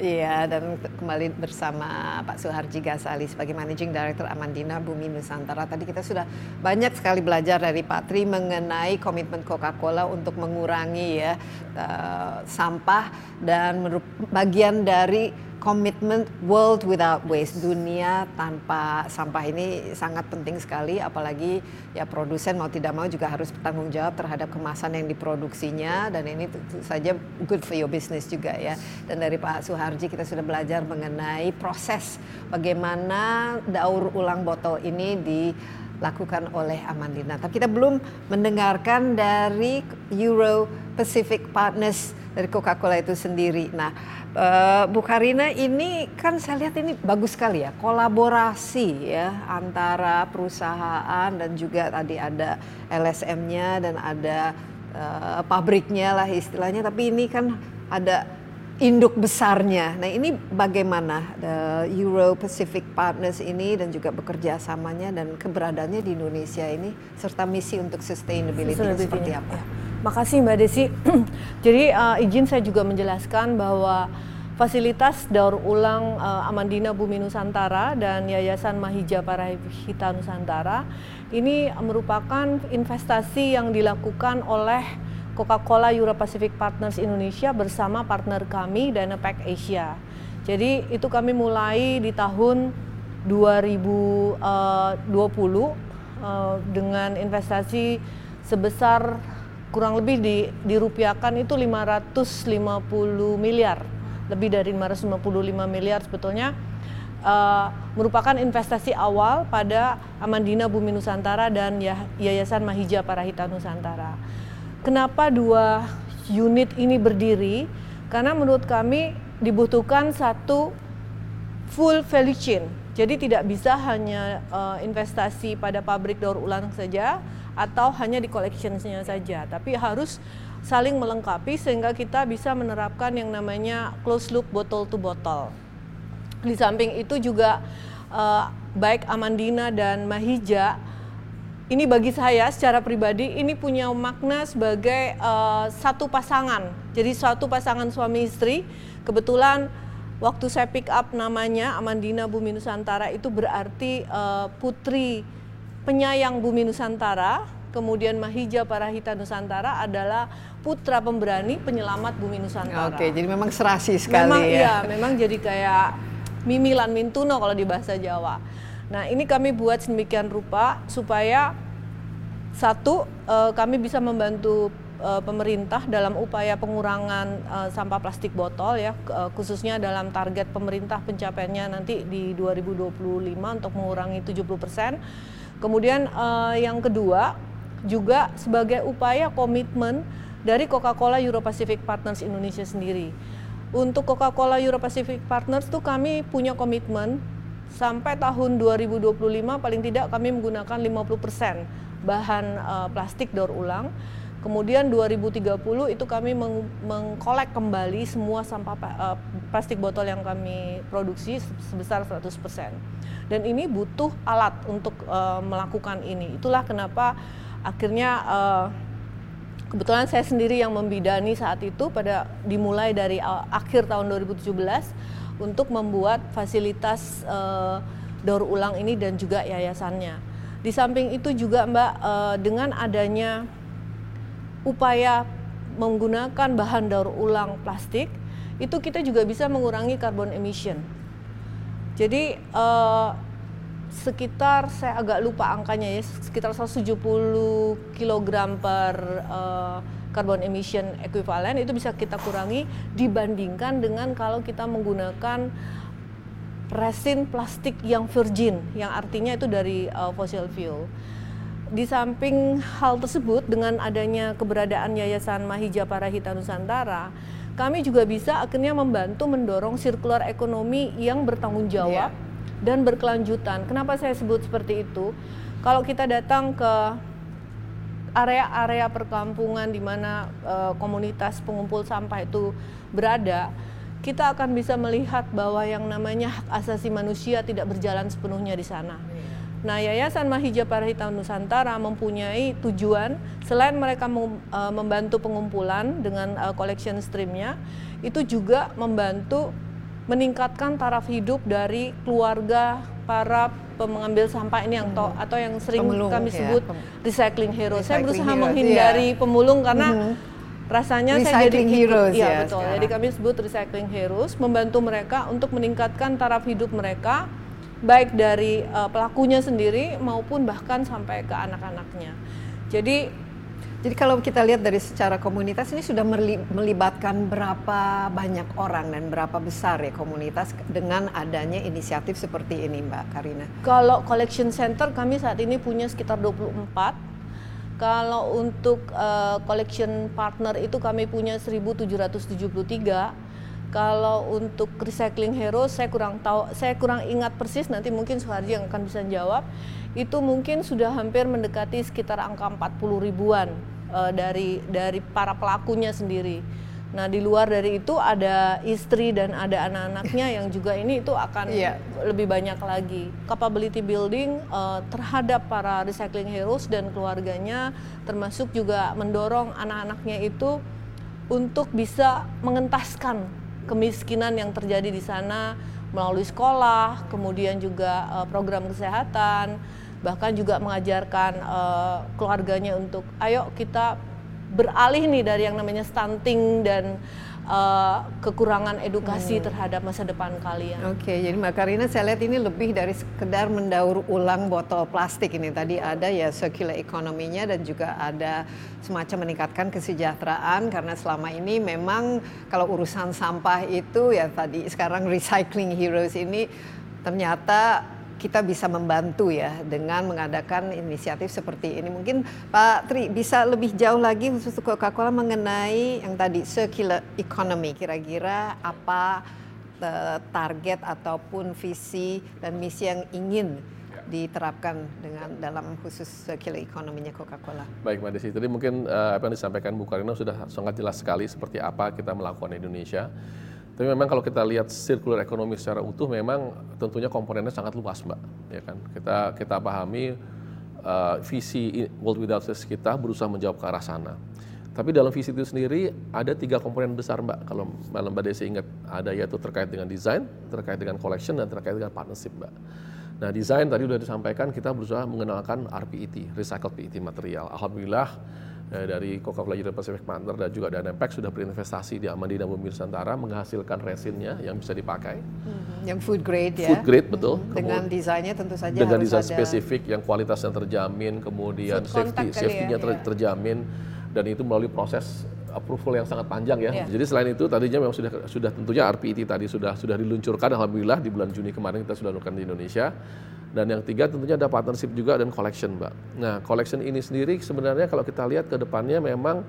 Iya, dan kembali bersama Pak Suharji Gasali sebagai Managing Director Amandina Bumi Nusantara. Tadi kita sudah banyak sekali belajar dari Pak Tri mengenai komitmen Coca-Cola untuk mengurangi ya uh, sampah dan bagian dari komitmen world without waste dunia tanpa sampah ini sangat penting sekali apalagi ya produsen mau tidak mau juga harus bertanggung jawab terhadap kemasan yang diproduksinya dan ini tentu saja good for your business juga ya dan dari Pak Suharji kita sudah belajar mengenai proses bagaimana daur ulang botol ini dilakukan oleh Amandina. Tapi kita belum mendengarkan dari Euro Pacific Partners dari Coca-Cola itu sendiri. Nah, Uh, Bu Karina ini kan saya lihat ini bagus sekali ya kolaborasi ya antara perusahaan dan juga tadi ada LSM-nya dan ada uh, pabriknya lah istilahnya tapi ini kan ada induk besarnya. Nah ini bagaimana the Euro Pacific Partners ini dan juga bekerja samanya dan keberadaannya di Indonesia ini serta misi untuk sustainability, sustainability seperti apa? Ya. Makasih Mbak Desi. Jadi uh, izin saya juga menjelaskan bahwa fasilitas daur ulang uh, Amandina Bumi Nusantara dan Yayasan Mahija Parahita Nusantara ini merupakan investasi yang dilakukan oleh Coca-Cola Euro Pacific Partners Indonesia bersama partner kami Dynapack Asia. Jadi itu kami mulai di tahun 2020 uh, uh, dengan investasi sebesar kurang lebih di, dirupiahkan itu 550 miliar, lebih dari 555 miliar sebetulnya uh, merupakan investasi awal pada Amandina Bumi Nusantara dan Yayasan Mahija Parahita Nusantara. Kenapa dua unit ini berdiri? Karena menurut kami dibutuhkan satu full value chain. Jadi tidak bisa hanya uh, investasi pada pabrik daur ulang saja, atau hanya di collectionsnya saja, tapi harus saling melengkapi sehingga kita bisa menerapkan yang namanya closed loop bottle to bottle. Di samping itu juga uh, baik Amandina dan Mahija ini bagi saya secara pribadi ini punya makna sebagai uh, satu pasangan. Jadi suatu pasangan suami istri. Kebetulan waktu saya pick up namanya Amandina Bumi Nusantara itu berarti uh, putri penyayang bumi Nusantara, kemudian Mahija Parahita Nusantara adalah putra pemberani penyelamat bumi Nusantara. Oke, jadi memang serasi sekali memang, ya. Iya, memang jadi kayak mimilan mintuno kalau di bahasa Jawa. Nah, ini kami buat sedemikian rupa supaya satu uh, kami bisa membantu uh, pemerintah dalam upaya pengurangan uh, sampah plastik botol ya khususnya dalam target pemerintah pencapaiannya nanti di 2025 untuk mengurangi 70 persen Kemudian yang kedua juga sebagai upaya komitmen dari Coca-Cola Euro Pacific Partners Indonesia sendiri. Untuk Coca-Cola Euro Pacific Partners tuh kami punya komitmen sampai tahun 2025 paling tidak kami menggunakan 50% bahan uh, plastik daur ulang. Kemudian 2030 itu kami meng mengkolek kembali semua sampah uh, plastik botol yang kami produksi sebesar 100% dan ini butuh alat untuk uh, melakukan ini. Itulah kenapa akhirnya uh, kebetulan saya sendiri yang membidani saat itu pada dimulai dari akhir tahun 2017 untuk membuat fasilitas uh, daur ulang ini dan juga yayasannya. Di samping itu juga Mbak uh, dengan adanya upaya menggunakan bahan daur ulang plastik itu kita juga bisa mengurangi carbon emission jadi uh, sekitar saya agak lupa angkanya ya sekitar 170 kg per uh, carbon emission equivalent itu bisa kita kurangi dibandingkan dengan kalau kita menggunakan resin plastik yang virgin yang artinya itu dari uh, fossil fuel. Di samping hal tersebut dengan adanya keberadaan Yayasan Mahija Parahita Nusantara kami juga bisa akhirnya membantu mendorong sirkular ekonomi yang bertanggung jawab. Yeah. dan berkelanjutan. Kenapa saya sebut seperti itu? Kalau kita datang ke area-area perkampungan di mana uh, komunitas pengumpul sampah itu berada, kita akan bisa melihat bahwa yang namanya hak asasi manusia tidak berjalan sepenuhnya di sana. Nah, Yayasan Mahija Parahita Nusantara mempunyai tujuan selain mereka uh, membantu pengumpulan dengan uh, collection streamnya, itu juga membantu meningkatkan taraf hidup dari keluarga para pengambil sampah ini yang to, hmm. atau yang sering pemulung, kami ya, sebut recycling hero. Recycling saya berusaha heroes, menghindari iya. pemulung karena hmm. rasanya recycling saya jadi heroes ya, ya betul. Sekarang. Jadi kami sebut recycling heroes membantu mereka untuk meningkatkan taraf hidup mereka baik dari uh, pelakunya sendiri maupun bahkan sampai ke anak-anaknya. Jadi jadi kalau kita lihat dari secara komunitas ini sudah melibatkan berapa banyak orang dan berapa besar ya komunitas dengan adanya inisiatif seperti ini Mbak Karina? Kalau collection center kami saat ini punya sekitar 24. Kalau untuk uh, collection partner itu kami punya 1773. Kalau untuk recycling hero saya kurang tahu, saya kurang ingat persis nanti mungkin Suharji yang akan bisa jawab. Itu mungkin sudah hampir mendekati sekitar angka 40 ribuan uh, dari dari para pelakunya sendiri. Nah di luar dari itu ada istri dan ada anak-anaknya yang juga ini itu akan yeah. lebih banyak lagi. Capability building uh, terhadap para recycling heroes dan keluarganya, termasuk juga mendorong anak-anaknya itu untuk bisa mengentaskan kemiskinan yang terjadi di sana melalui sekolah, kemudian juga uh, program kesehatan bahkan juga mengajarkan uh, keluarganya untuk ayo kita beralih nih dari yang namanya stunting dan uh, kekurangan edukasi hmm. terhadap masa depan kalian. Oke, okay, jadi Mbak Karina saya lihat ini lebih dari sekedar mendaur ulang botol plastik ini. Tadi ada ya circular ekonominya dan juga ada semacam meningkatkan kesejahteraan karena selama ini memang kalau urusan sampah itu ya tadi sekarang recycling heroes ini ternyata kita bisa membantu ya dengan mengadakan inisiatif seperti ini. Mungkin Pak Tri bisa lebih jauh lagi khusus Coca-Cola mengenai yang tadi circular economy. Kira-kira apa uh, target ataupun visi dan misi yang ingin diterapkan dengan dalam khusus circular economy-nya Coca-Cola. Baik Mbak Desi, tadi mungkin uh, apa yang disampaikan Bu Karina sudah sangat jelas sekali seperti apa kita melakukan di Indonesia. Tapi memang kalau kita lihat circular ekonomi secara utuh memang tentunya komponennya sangat luas, Mbak. Ya kan? Kita kita pahami uh, visi World Without Waste kita berusaha menjawab ke arah sana. Tapi dalam visi itu sendiri ada tiga komponen besar Mbak. Kalau Mbak Desi ingat ada yaitu terkait dengan desain, terkait dengan collection dan terkait dengan partnership Mbak. Nah desain tadi sudah disampaikan kita berusaha mengenalkan RPET, recycled PET material. Alhamdulillah eh, dari Coca-Cola United Pacific Partner dan juga Dynapack sudah berinvestasi di Amandina Bumi Nusantara menghasilkan resinnya yang bisa dipakai. Hmm, yang food grade ya. Food grade betul. Hmm, dengan desainnya tentu saja dengan harus desain ada spesifik yang kualitasnya terjamin, kemudian safety safety-nya ya, ter, ya. terjamin dan itu melalui proses approval yang sangat panjang ya. Yeah. Jadi selain itu tadinya memang sudah sudah tentunya RPET tadi sudah sudah diluncurkan alhamdulillah di bulan Juni kemarin kita sudah lakukan di Indonesia. Dan yang tiga tentunya ada partnership juga dan collection, Mbak. Nah, collection ini sendiri sebenarnya kalau kita lihat ke depannya memang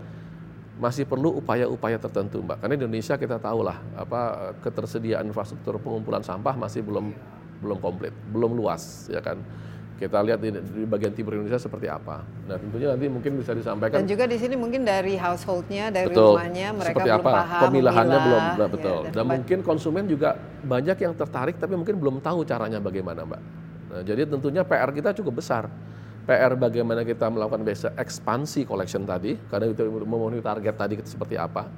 masih perlu upaya-upaya tertentu, Mbak. Karena di Indonesia kita tahu lah apa ketersediaan infrastruktur pengumpulan sampah masih belum belum komplit, belum luas, ya kan. Kita lihat di, di bagian timur Indonesia seperti apa. Nah, tentunya nanti mungkin bisa disampaikan. Dan juga di sini mungkin dari householdnya, dari betul, rumahnya mereka seperti belum apa? paham. Pemilahannya belum, nah, betul. Ya, dan, dan mungkin konsumen juga banyak yang tertarik, tapi mungkin belum tahu caranya bagaimana, Mbak. Nah, jadi tentunya PR kita cukup besar. PR bagaimana kita melakukan biasa ekspansi collection tadi, karena itu memenuhi target tadi seperti apa.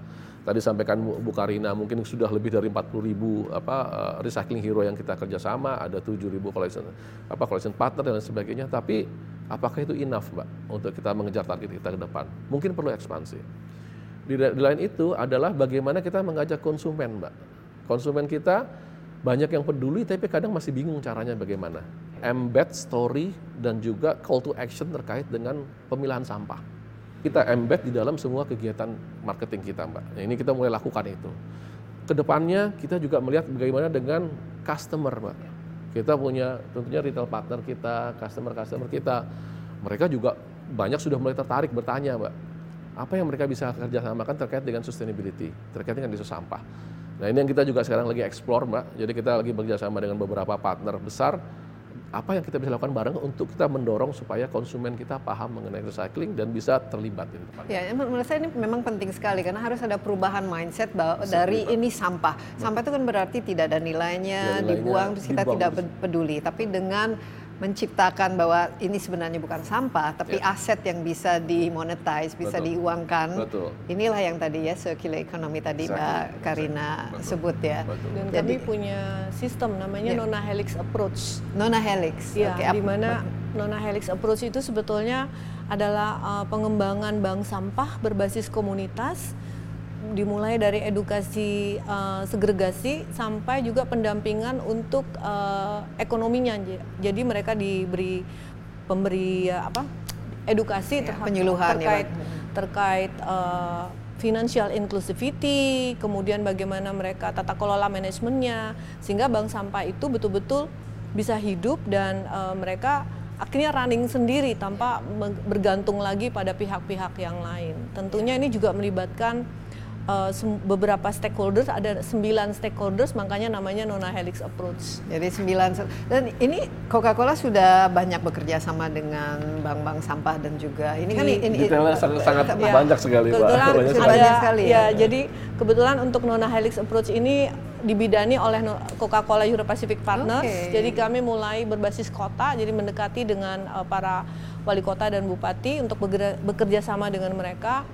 Tadi sampaikan Bu Karina mungkin sudah lebih dari 40 ribu apa, uh, recycling hero yang kita kerjasama, ada 7 ribu collection, apa, collection partner dan sebagainya. Tapi apakah itu enough Mbak untuk kita mengejar target kita ke depan? Mungkin perlu ekspansi. Di, di lain itu adalah bagaimana kita mengajak konsumen Mbak. Konsumen kita banyak yang peduli tapi kadang masih bingung caranya bagaimana. Embed story dan juga call to action terkait dengan pemilahan sampah. Kita embed di dalam semua kegiatan marketing kita, Mbak. Nah, ini kita mulai lakukan itu. Ke depannya kita juga melihat bagaimana dengan customer, Mbak. Kita punya tentunya retail partner kita, customer-customer kita. Mereka juga banyak sudah mulai tertarik bertanya, Mbak. Apa yang mereka bisa kerjasamakan terkait dengan sustainability, terkait dengan isu sampah Nah ini yang kita juga sekarang lagi explore Mbak. Jadi kita lagi bekerjasama dengan beberapa partner besar apa yang kita bisa lakukan bareng untuk kita mendorong supaya konsumen kita paham mengenai recycling dan bisa terlibat di. Ya, menurut saya ini memang penting sekali karena harus ada perubahan mindset bahwa dari ini sampah. Sampah itu kan berarti tidak ada nilainya, ya, nilainya dibuang terus kita dibuang, tidak peduli. Tapi dengan menciptakan bahwa ini sebenarnya bukan sampah tapi yeah. aset yang bisa dimonetize, bisa Betul. diuangkan. Betul. Inilah yang tadi ya circular economy tadi exactly. Mbak Karina Betul. sebut ya. Betul. Dan Jadi, kami punya sistem namanya yeah. Nona Helix approach. Nona Helix. Ya, okay. di mana Nona Helix approach itu sebetulnya adalah uh, pengembangan bank sampah berbasis komunitas dimulai dari edukasi uh, segregasi sampai juga pendampingan untuk uh, ekonominya. Jadi mereka diberi pemberi uh, apa edukasi ya, terhadap penyuluhan terkait ya, terkait uh, financial inclusivity, kemudian bagaimana mereka tata kelola manajemennya, sehingga bank sampah itu betul-betul bisa hidup dan uh, mereka akhirnya running sendiri tanpa bergantung lagi pada pihak-pihak yang lain. Tentunya ini juga melibatkan uh, beberapa stakeholders ada sembilan stakeholders makanya namanya Nona Helix Approach. Jadi sembilan dan ini Coca-Cola sudah banyak bekerja sama dengan bank-bank sampah dan juga ini kan ini detailnya sangat, sangat ya, banyak sekali kebetulan Pak. Banyak, ada, banyak sekali ya. ya. Jadi kebetulan untuk Nona Helix Approach ini dibidani oleh Coca-Cola Euro Pacific Partners. Okay. Jadi kami mulai berbasis kota, jadi mendekati dengan uh, para wali kota dan bupati untuk bekerja sama dengan mereka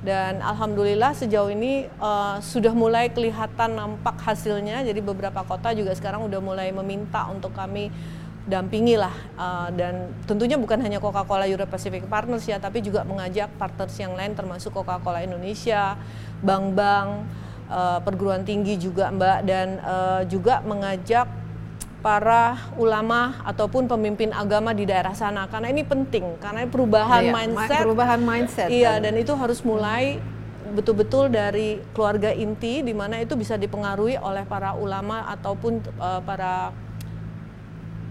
dan alhamdulillah sejauh ini uh, sudah mulai kelihatan nampak hasilnya. Jadi beberapa kota juga sekarang udah mulai meminta untuk kami dampingi lah. Uh, dan tentunya bukan hanya Coca-Cola Euro Pacific Partners ya tapi juga mengajak partners yang lain termasuk Coca-Cola Indonesia, bank-bank, uh, perguruan tinggi juga Mbak. Dan uh, juga mengajak para ulama ataupun pemimpin agama di daerah sana. Karena ini penting karena perubahan iya, mindset. perubahan mindset iya dan itu harus mulai betul-betul dari keluarga inti di mana itu bisa dipengaruhi oleh para ulama ataupun uh, para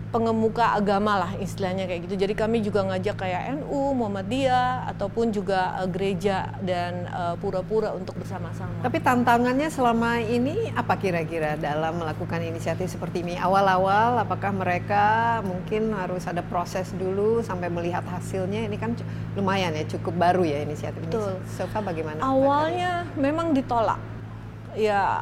pengemuka agama lah istilahnya kayak gitu. Jadi kami juga ngajak kayak NU, Muhammadiyah ataupun juga uh, gereja dan uh, pura-pura uh, untuk bersama-sama. Tapi tantangannya selama ini apa kira-kira dalam melakukan inisiatif seperti ini? Awal-awal apakah mereka mungkin harus ada proses dulu sampai melihat hasilnya? Ini kan lumayan ya cukup baru ya inisiatif Betul. ini. Sofa bagaimana? Awalnya memang ditolak. Ya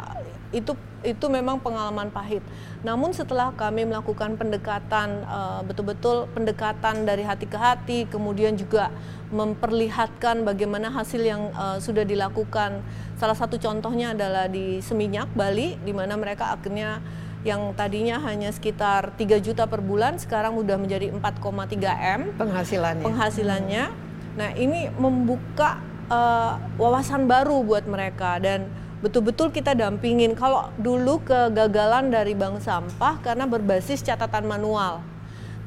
itu itu memang pengalaman pahit. Namun setelah kami melakukan pendekatan uh, betul-betul pendekatan dari hati ke hati, kemudian juga memperlihatkan bagaimana hasil yang uh, sudah dilakukan. Salah satu contohnya adalah di Seminyak Bali di mana mereka akhirnya yang tadinya hanya sekitar 3 juta per bulan sekarang sudah menjadi 4,3 M penghasilannya. Penghasilannya. Hmm. Nah, ini membuka uh, wawasan baru buat mereka dan betul-betul kita dampingin. Kalau dulu kegagalan dari bank sampah karena berbasis catatan manual.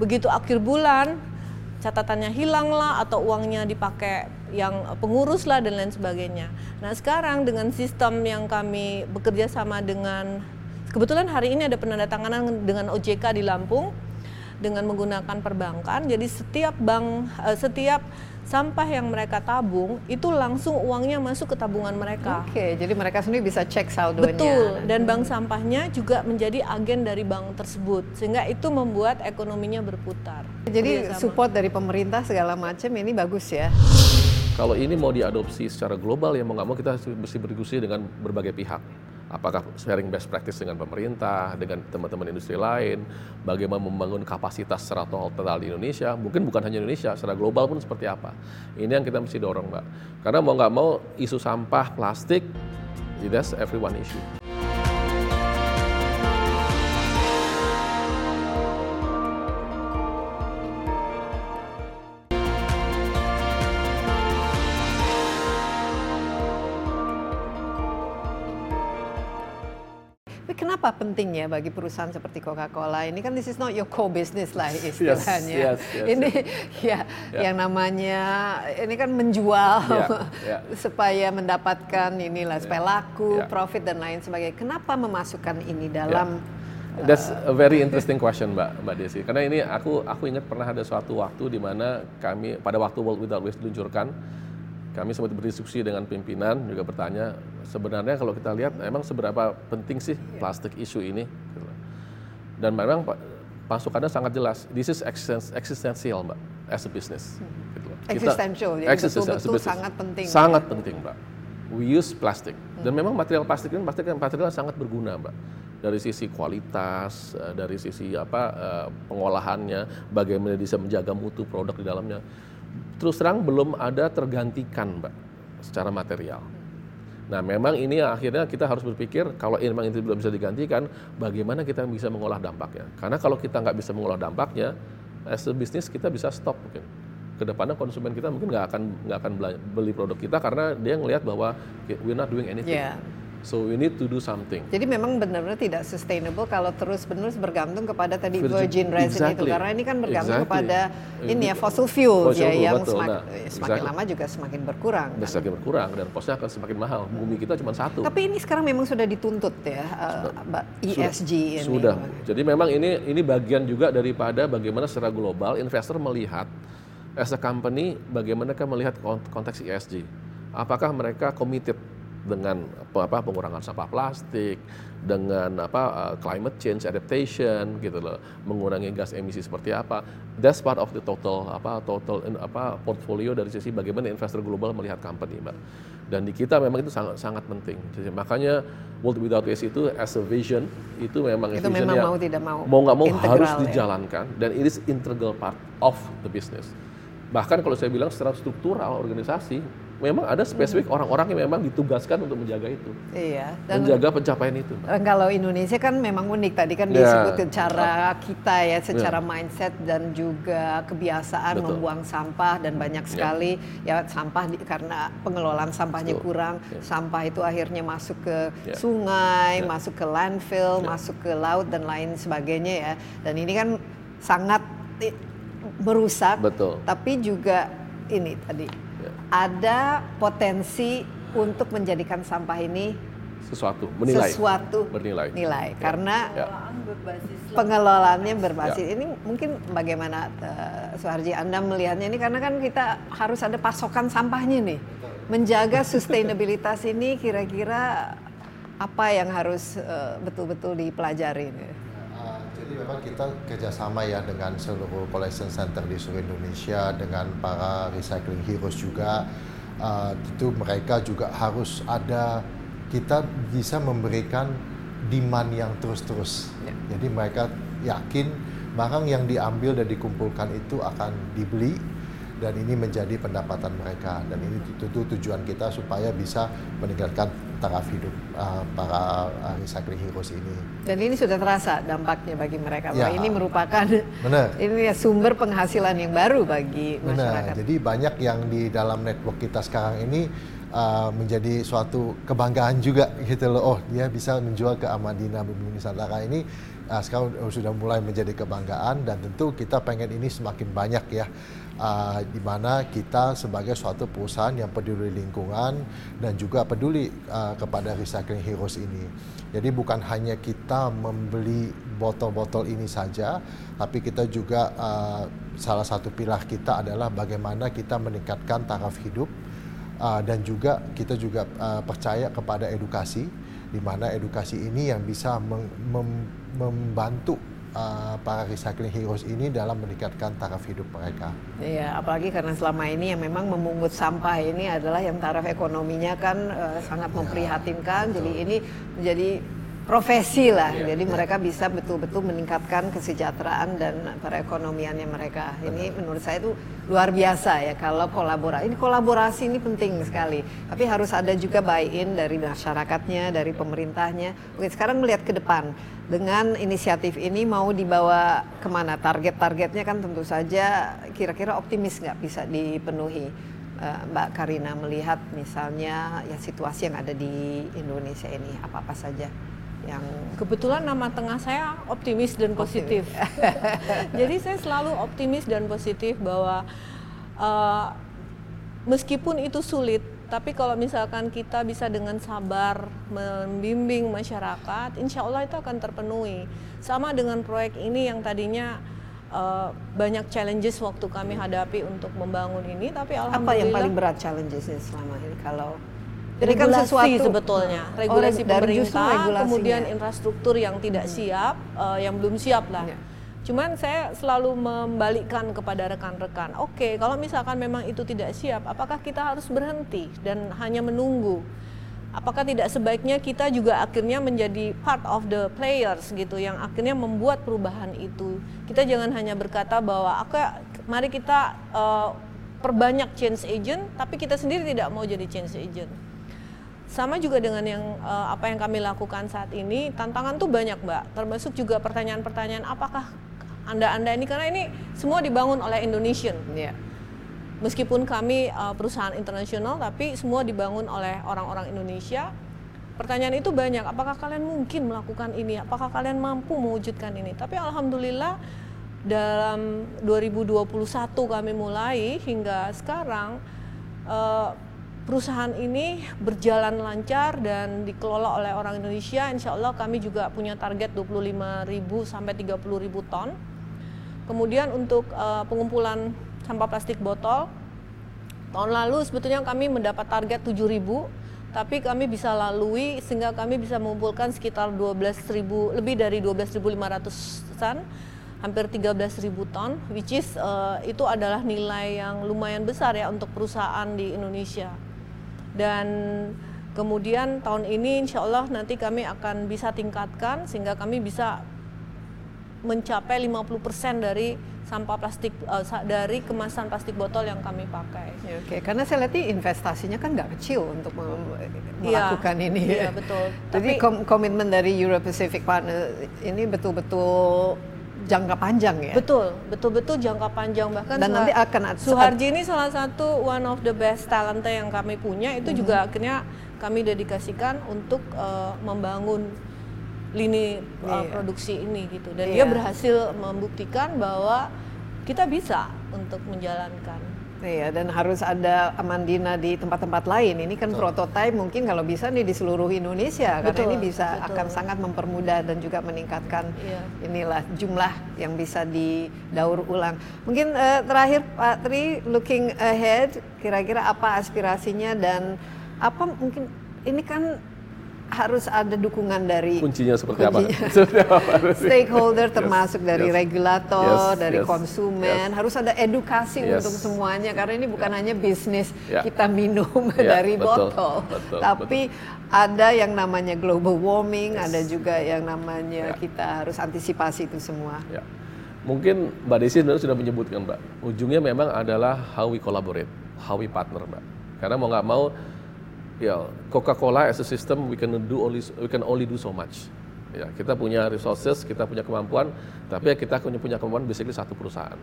Begitu akhir bulan catatannya hilang lah atau uangnya dipakai yang pengurus lah dan lain sebagainya. Nah sekarang dengan sistem yang kami bekerja sama dengan kebetulan hari ini ada penandatanganan dengan OJK di Lampung dengan menggunakan perbankan. Jadi setiap bank, eh, setiap sampah yang mereka tabung itu langsung uangnya masuk ke tabungan mereka. Oke, jadi mereka sendiri bisa cek saldonya. Betul, dan bank sampahnya juga menjadi agen dari bank tersebut sehingga itu membuat ekonominya berputar. Jadi support dari pemerintah segala macam ini bagus ya. Kalau ini mau diadopsi secara global ya mau nggak mau kita mesti berdiskusi dengan berbagai pihak apakah sharing best practice dengan pemerintah, dengan teman-teman industri lain, bagaimana membangun kapasitas secara total di Indonesia, mungkin bukan hanya Indonesia, secara global pun seperti apa. Ini yang kita mesti dorong, Mbak. Karena mau nggak mau isu sampah plastik, that's everyone issue. Kenapa pentingnya bagi perusahaan seperti Coca-Cola ini kan this is not your core business lah istilahnya. Yes, yes, yes, ini yes. ya yeah. yang namanya ini kan menjual yeah, yeah. supaya mendapatkan inilah yeah. supaya laku, yeah. profit dan lain sebagainya. Kenapa memasukkan ini dalam yeah. That's a very interesting question, Mbak Mbak Desi. Karena ini aku aku ingat pernah ada suatu waktu di mana kami pada waktu World Without Waste diluncurkan, kami sempat berdiskusi dengan pimpinan juga bertanya sebenarnya kalau kita lihat emang seberapa penting sih plastik isu ini? Dan memang masukannya sangat jelas this is existential mbak as a business. Gitu. existential jadi betul-betul sangat penting sangat penting mbak. We use plastic. Dan memang material plastik ini plastik material sangat berguna mbak. Dari sisi kualitas, eh, dari sisi apa eh, pengolahannya, bagaimana bisa menjaga mutu produk di dalamnya terus terang belum ada tergantikan, Mbak, secara material. Nah, memang ini akhirnya kita harus berpikir kalau memang itu belum bisa digantikan, bagaimana kita bisa mengolah dampaknya. Karena kalau kita nggak bisa mengolah dampaknya, as a business kita bisa stop mungkin. Ke depannya konsumen kita mungkin nggak akan nggak akan beli produk kita karena dia ngelihat bahwa we're not doing anything. Yeah. So we need to do something. Jadi memang benar-benar tidak sustainable kalau terus-menerus bergantung kepada tadi virgin, virgin resin exactly. itu karena ini kan bergantung exactly. kepada ini ya fossil fuel ya yang betul. semakin, nah, semakin lama juga semakin berkurang. Kan? Semakin berkurang dan posnya akan semakin mahal. Bumi kita cuma satu. Tapi ini sekarang memang sudah dituntut ya uh, ESG sudah, ini. Sudah. Jadi memang ini ini bagian juga daripada bagaimana secara global investor melihat as a company bagaimana mereka melihat konteks ESG. Apakah mereka committed dengan apa pengurangan sampah plastik, dengan apa uh, climate change adaptation gitu loh, mengurangi gas emisi seperti apa. That's part of the total apa total in, apa portfolio dari sisi bagaimana investor global melihat company, Mbak. Dan di kita memang itu sangat sangat penting. Jadi, makanya World Without Waste itu as a vision itu memang itu vision memang yang mau tidak mau mau nggak mau harus ya. dijalankan dan it is integral part of the business. Bahkan kalau saya bilang secara struktural organisasi memang ada spesifik hmm. orang-orang yang memang ditugaskan untuk menjaga itu. Iya. Dan menjaga pencapaian itu. Dan kalau Indonesia kan memang unik tadi kan ya. disebut cara kita ya secara ya. mindset dan juga kebiasaan Betul. membuang sampah dan banyak ya. sekali ya, ya sampah di, karena pengelolaan sampahnya Betul. kurang, ya. sampah itu akhirnya masuk ke ya. sungai, ya. masuk ke landfill, ya. masuk ke laut dan lain sebagainya ya. Dan ini kan sangat merusak. Betul. Tapi juga ini tadi ada potensi untuk menjadikan sampah ini sesuatu menilai sesuatu bernilai nilai ya. karena ya. pengelolaannya berbasis ya. ini mungkin bagaimana uh, Suharji Anda melihatnya ini karena kan kita harus ada pasokan sampahnya nih menjaga sustainabilitas ini kira-kira apa yang harus eh, betul-betul uh, dipelajari nih? Memang kita kerjasama ya dengan seluruh collection center di seluruh Indonesia dengan para recycling heroes juga. Uh, tentu mereka juga harus ada kita bisa memberikan demand yang terus-terus. Ya. Jadi mereka yakin barang yang diambil dan dikumpulkan itu akan dibeli dan ini menjadi pendapatan mereka dan ini tentu tujuan kita supaya bisa meningkatkan taraf hidup uh, para uh, recycling heroes ini. Dan ini sudah terasa dampaknya bagi mereka. Ya, ini merupakan benar. ini ya sumber penghasilan yang baru bagi benar. masyarakat. Jadi banyak yang di dalam network kita sekarang ini uh, menjadi suatu kebanggaan juga gitu loh. Oh dia bisa menjual ke Amadina Bumi Nusantara ini uh, sekarang sudah mulai menjadi kebanggaan dan tentu kita pengen ini semakin banyak ya uh, di mana kita sebagai suatu perusahaan yang peduli lingkungan dan juga peduli uh, kepada recycling heroes ini. Jadi bukan hanya kita membeli botol-botol ini saja, tapi kita juga uh, salah satu pilar kita adalah bagaimana kita meningkatkan taraf hidup uh, dan juga kita juga uh, percaya kepada edukasi, di mana edukasi ini yang bisa mem membantu uh, para recycling heroes ini dalam meningkatkan taraf hidup mereka. Iya, apalagi karena selama ini yang memang memungut sampah ini adalah yang taraf ekonominya kan uh, sangat iya, memprihatinkan. Ya, jadi ini menjadi profesi lah. Ya, Jadi ya. mereka bisa betul-betul meningkatkan kesejahteraan dan perekonomiannya mereka. Ini menurut saya itu luar biasa ya kalau kolaborasi. Ini kolaborasi ini penting sekali. Tapi harus ada juga buy-in dari masyarakatnya, dari pemerintahnya. Oke, sekarang melihat ke depan dengan inisiatif ini mau dibawa ke mana? Target-targetnya kan tentu saja kira-kira optimis nggak bisa dipenuhi. Eh, Mbak Karina melihat misalnya ya situasi yang ada di Indonesia ini apa apa saja yang kebetulan nama tengah saya optimis dan positif. Jadi saya selalu optimis dan positif bahwa uh, meskipun itu sulit, tapi kalau misalkan kita bisa dengan sabar membimbing masyarakat, insya Allah itu akan terpenuhi. Sama dengan proyek ini yang tadinya uh, banyak challenges waktu kami hadapi untuk membangun ini tapi alhamdulillah apa yang paling berat challenges selama ini kalau ini kan sesuatu. sebetulnya. Regulasi oh, pemerintah kemudian infrastruktur yang tidak hmm. siap uh, yang belum siap lah. Ya. cuman saya selalu membalikkan kepada rekan-rekan oke okay, kalau misalkan memang itu tidak siap apakah kita harus berhenti dan hanya menunggu? Apakah tidak sebaiknya kita juga akhirnya menjadi part of the players gitu yang akhirnya membuat perubahan itu? Kita jangan hanya berkata bahwa aku mari kita uh, perbanyak change agent tapi kita sendiri tidak mau jadi change agent sama juga dengan yang uh, apa yang kami lakukan saat ini tantangan tuh banyak mbak. Termasuk juga pertanyaan-pertanyaan apakah anda anda ini? Karena ini semua dibangun oleh Indonesian. Yeah meskipun kami uh, perusahaan internasional tapi semua dibangun oleh orang-orang Indonesia. Pertanyaan itu banyak apakah kalian mungkin melakukan ini? Apakah kalian mampu mewujudkan ini? Tapi alhamdulillah dalam 2021 kami mulai hingga sekarang uh, perusahaan ini berjalan lancar dan dikelola oleh orang Indonesia. Insya Allah kami juga punya target 25.000 sampai 30.000 ton. Kemudian untuk uh, pengumpulan sampah plastik botol. Tahun lalu sebetulnya kami mendapat target 7.000 tapi kami bisa lalui sehingga kami bisa mengumpulkan sekitar 12.000 lebih dari 12.500 ton hampir 13.000 ton which is uh, itu adalah nilai yang lumayan besar ya untuk perusahaan di Indonesia dan kemudian tahun ini insya Allah nanti kami akan bisa tingkatkan sehingga kami bisa mencapai 50% dari sampah plastik uh, dari kemasan plastik botol yang kami pakai. Ya, Oke, okay. karena saya lihat investasinya kan nggak kecil untuk iya. melakukan ya, ini. Iya betul. Jadi Tapi, kom komitmen dari Euro Pacific Partner ini betul-betul jangka panjang ya. Betul, betul-betul jangka panjang bahkan. Dan nanti akan Suharji ini salah satu one of the best talenta yang kami punya itu mm -hmm. juga akhirnya kami dedikasikan untuk uh, membangun lini uh, produksi ini gitu dan yeah. dia berhasil membuktikan bahwa kita bisa untuk menjalankan. Iya, dan harus ada Amandina di tempat-tempat lain. Ini kan prototipe mungkin kalau bisa nih di seluruh Indonesia betul, karena ini bisa betul. akan sangat mempermudah dan juga meningkatkan iya. inilah jumlah yang bisa didaur ulang. Mungkin uh, terakhir Pak Tri, looking ahead, kira-kira apa aspirasinya dan apa mungkin ini kan harus ada dukungan dari kuncinya seperti kuncinya. apa? Stakeholder termasuk yes, dari yes, regulator, yes, dari yes, konsumen, yes. harus ada edukasi yes. untuk semuanya karena ini bukan yeah. hanya bisnis yeah. kita minum yeah, dari betul, botol, betul, tapi betul. ada yang namanya global warming, yes. ada juga yang namanya yeah. kita harus antisipasi itu semua. Yeah. Mungkin Mbak Desi sudah menyebutkan Mbak, ujungnya memang adalah how we collaborate, how we partner Mbak. Karena mau nggak mau ya Coca-Cola as a system we can do only we can only do so much. Ya, kita punya resources, kita punya kemampuan, tapi ya kita punya punya kemampuan basically satu perusahaan.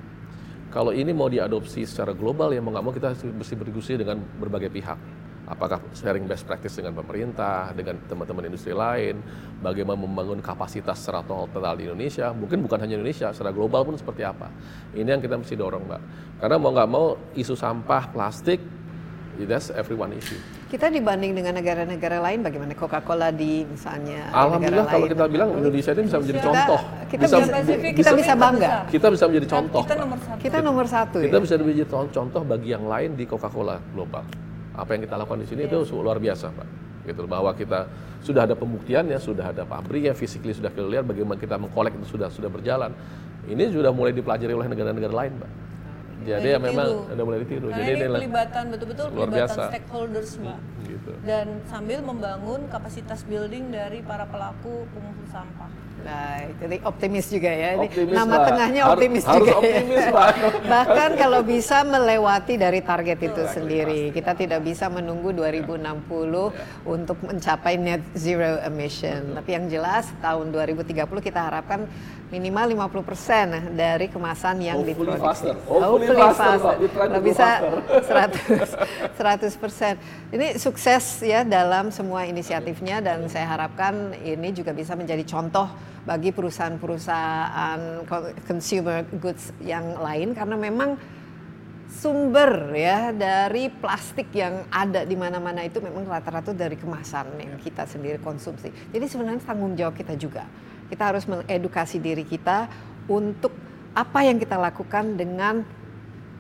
Kalau ini mau diadopsi secara global ya mau nggak mau kita mesti berdiskusi dengan berbagai pihak. Apakah sharing best practice dengan pemerintah, dengan teman-teman industri lain, bagaimana membangun kapasitas secara total di Indonesia, mungkin bukan hanya Indonesia, secara global pun seperti apa. Ini yang kita mesti dorong, Mbak. Karena mau nggak mau isu sampah plastik that's everyone issue. Kita dibanding dengan negara-negara lain bagaimana Coca-Cola di misalnya Alhamdulillah kalau kita bilang Indonesia ini bisa menjadi contoh. Kita bisa, bisa, kita bisa bangga. Kita bisa menjadi contoh. Kita nomor satu. Kita nomor satu. Kita ya? bisa menjadi contoh bagi yang lain di Coca-Cola global. Apa yang kita lakukan di sini yeah. itu luar biasa, Pak. Gitu bahwa kita sudah ada pembuktiannya, sudah ada pabriknya, physically sudah kita lihat bagaimana kita mengkolek itu sudah sudah berjalan. Ini sudah mulai dipelajari oleh negara-negara lain, Pak. Jadi ya memang udah mulai ditiru. Jadi ini pelibatan betul-betul pelibatan biasa. stakeholders, Mbak. Hmm, gitu. Dan sambil membangun kapasitas building dari para pelaku pengumpul sampah. Baik, jadi optimis juga ya. Ini optimis nama lah. tengahnya optimis harus, juga. Harus optimis, ya. Pak. Bahkan kalau bisa melewati dari target itu sendiri. Kita tidak bisa menunggu 2060 yeah. untuk mencapai net zero emission. Betul. Tapi yang jelas tahun 2030 kita harapkan minimal 50% dari kemasan yang Hopefully diproduksi. Faster. Hopefully, Hopefully faster. faster. Kalau bisa 100 100%. Ini sukses ya dalam semua inisiatifnya dan saya harapkan ini juga bisa menjadi contoh bagi perusahaan-perusahaan consumer goods yang lain karena memang sumber ya dari plastik yang ada di mana-mana itu memang rata-rata dari kemasan yang kita sendiri konsumsi. Jadi sebenarnya tanggung jawab kita juga kita harus mengedukasi diri kita untuk apa yang kita lakukan dengan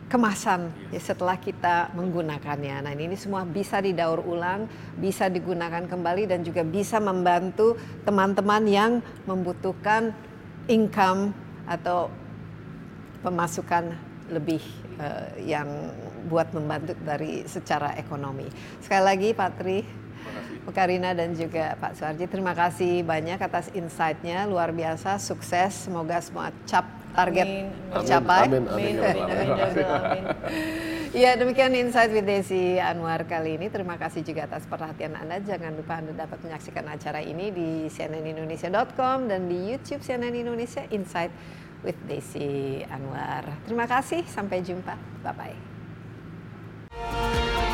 kemasan ya, setelah kita menggunakannya. Nah ini semua bisa didaur ulang, bisa digunakan kembali dan juga bisa membantu teman-teman yang membutuhkan income atau pemasukan lebih uh, yang buat membantu dari secara ekonomi. Sekali lagi Pak Tri, Pak Karina dan juga Pak Suarji, terima kasih banyak atas insight-nya, luar biasa, sukses, semoga semua cap target amin. tercapai. Amin, amin, amin, amin, amin, amin. Ya demikian Insight with Desi Anwar kali ini. Terima kasih juga atas perhatian Anda. Jangan lupa Anda dapat menyaksikan acara ini di cnnindonesia.com dan di YouTube CNN Indonesia Insight with Desi Anwar. Terima kasih, sampai jumpa. Bye-bye.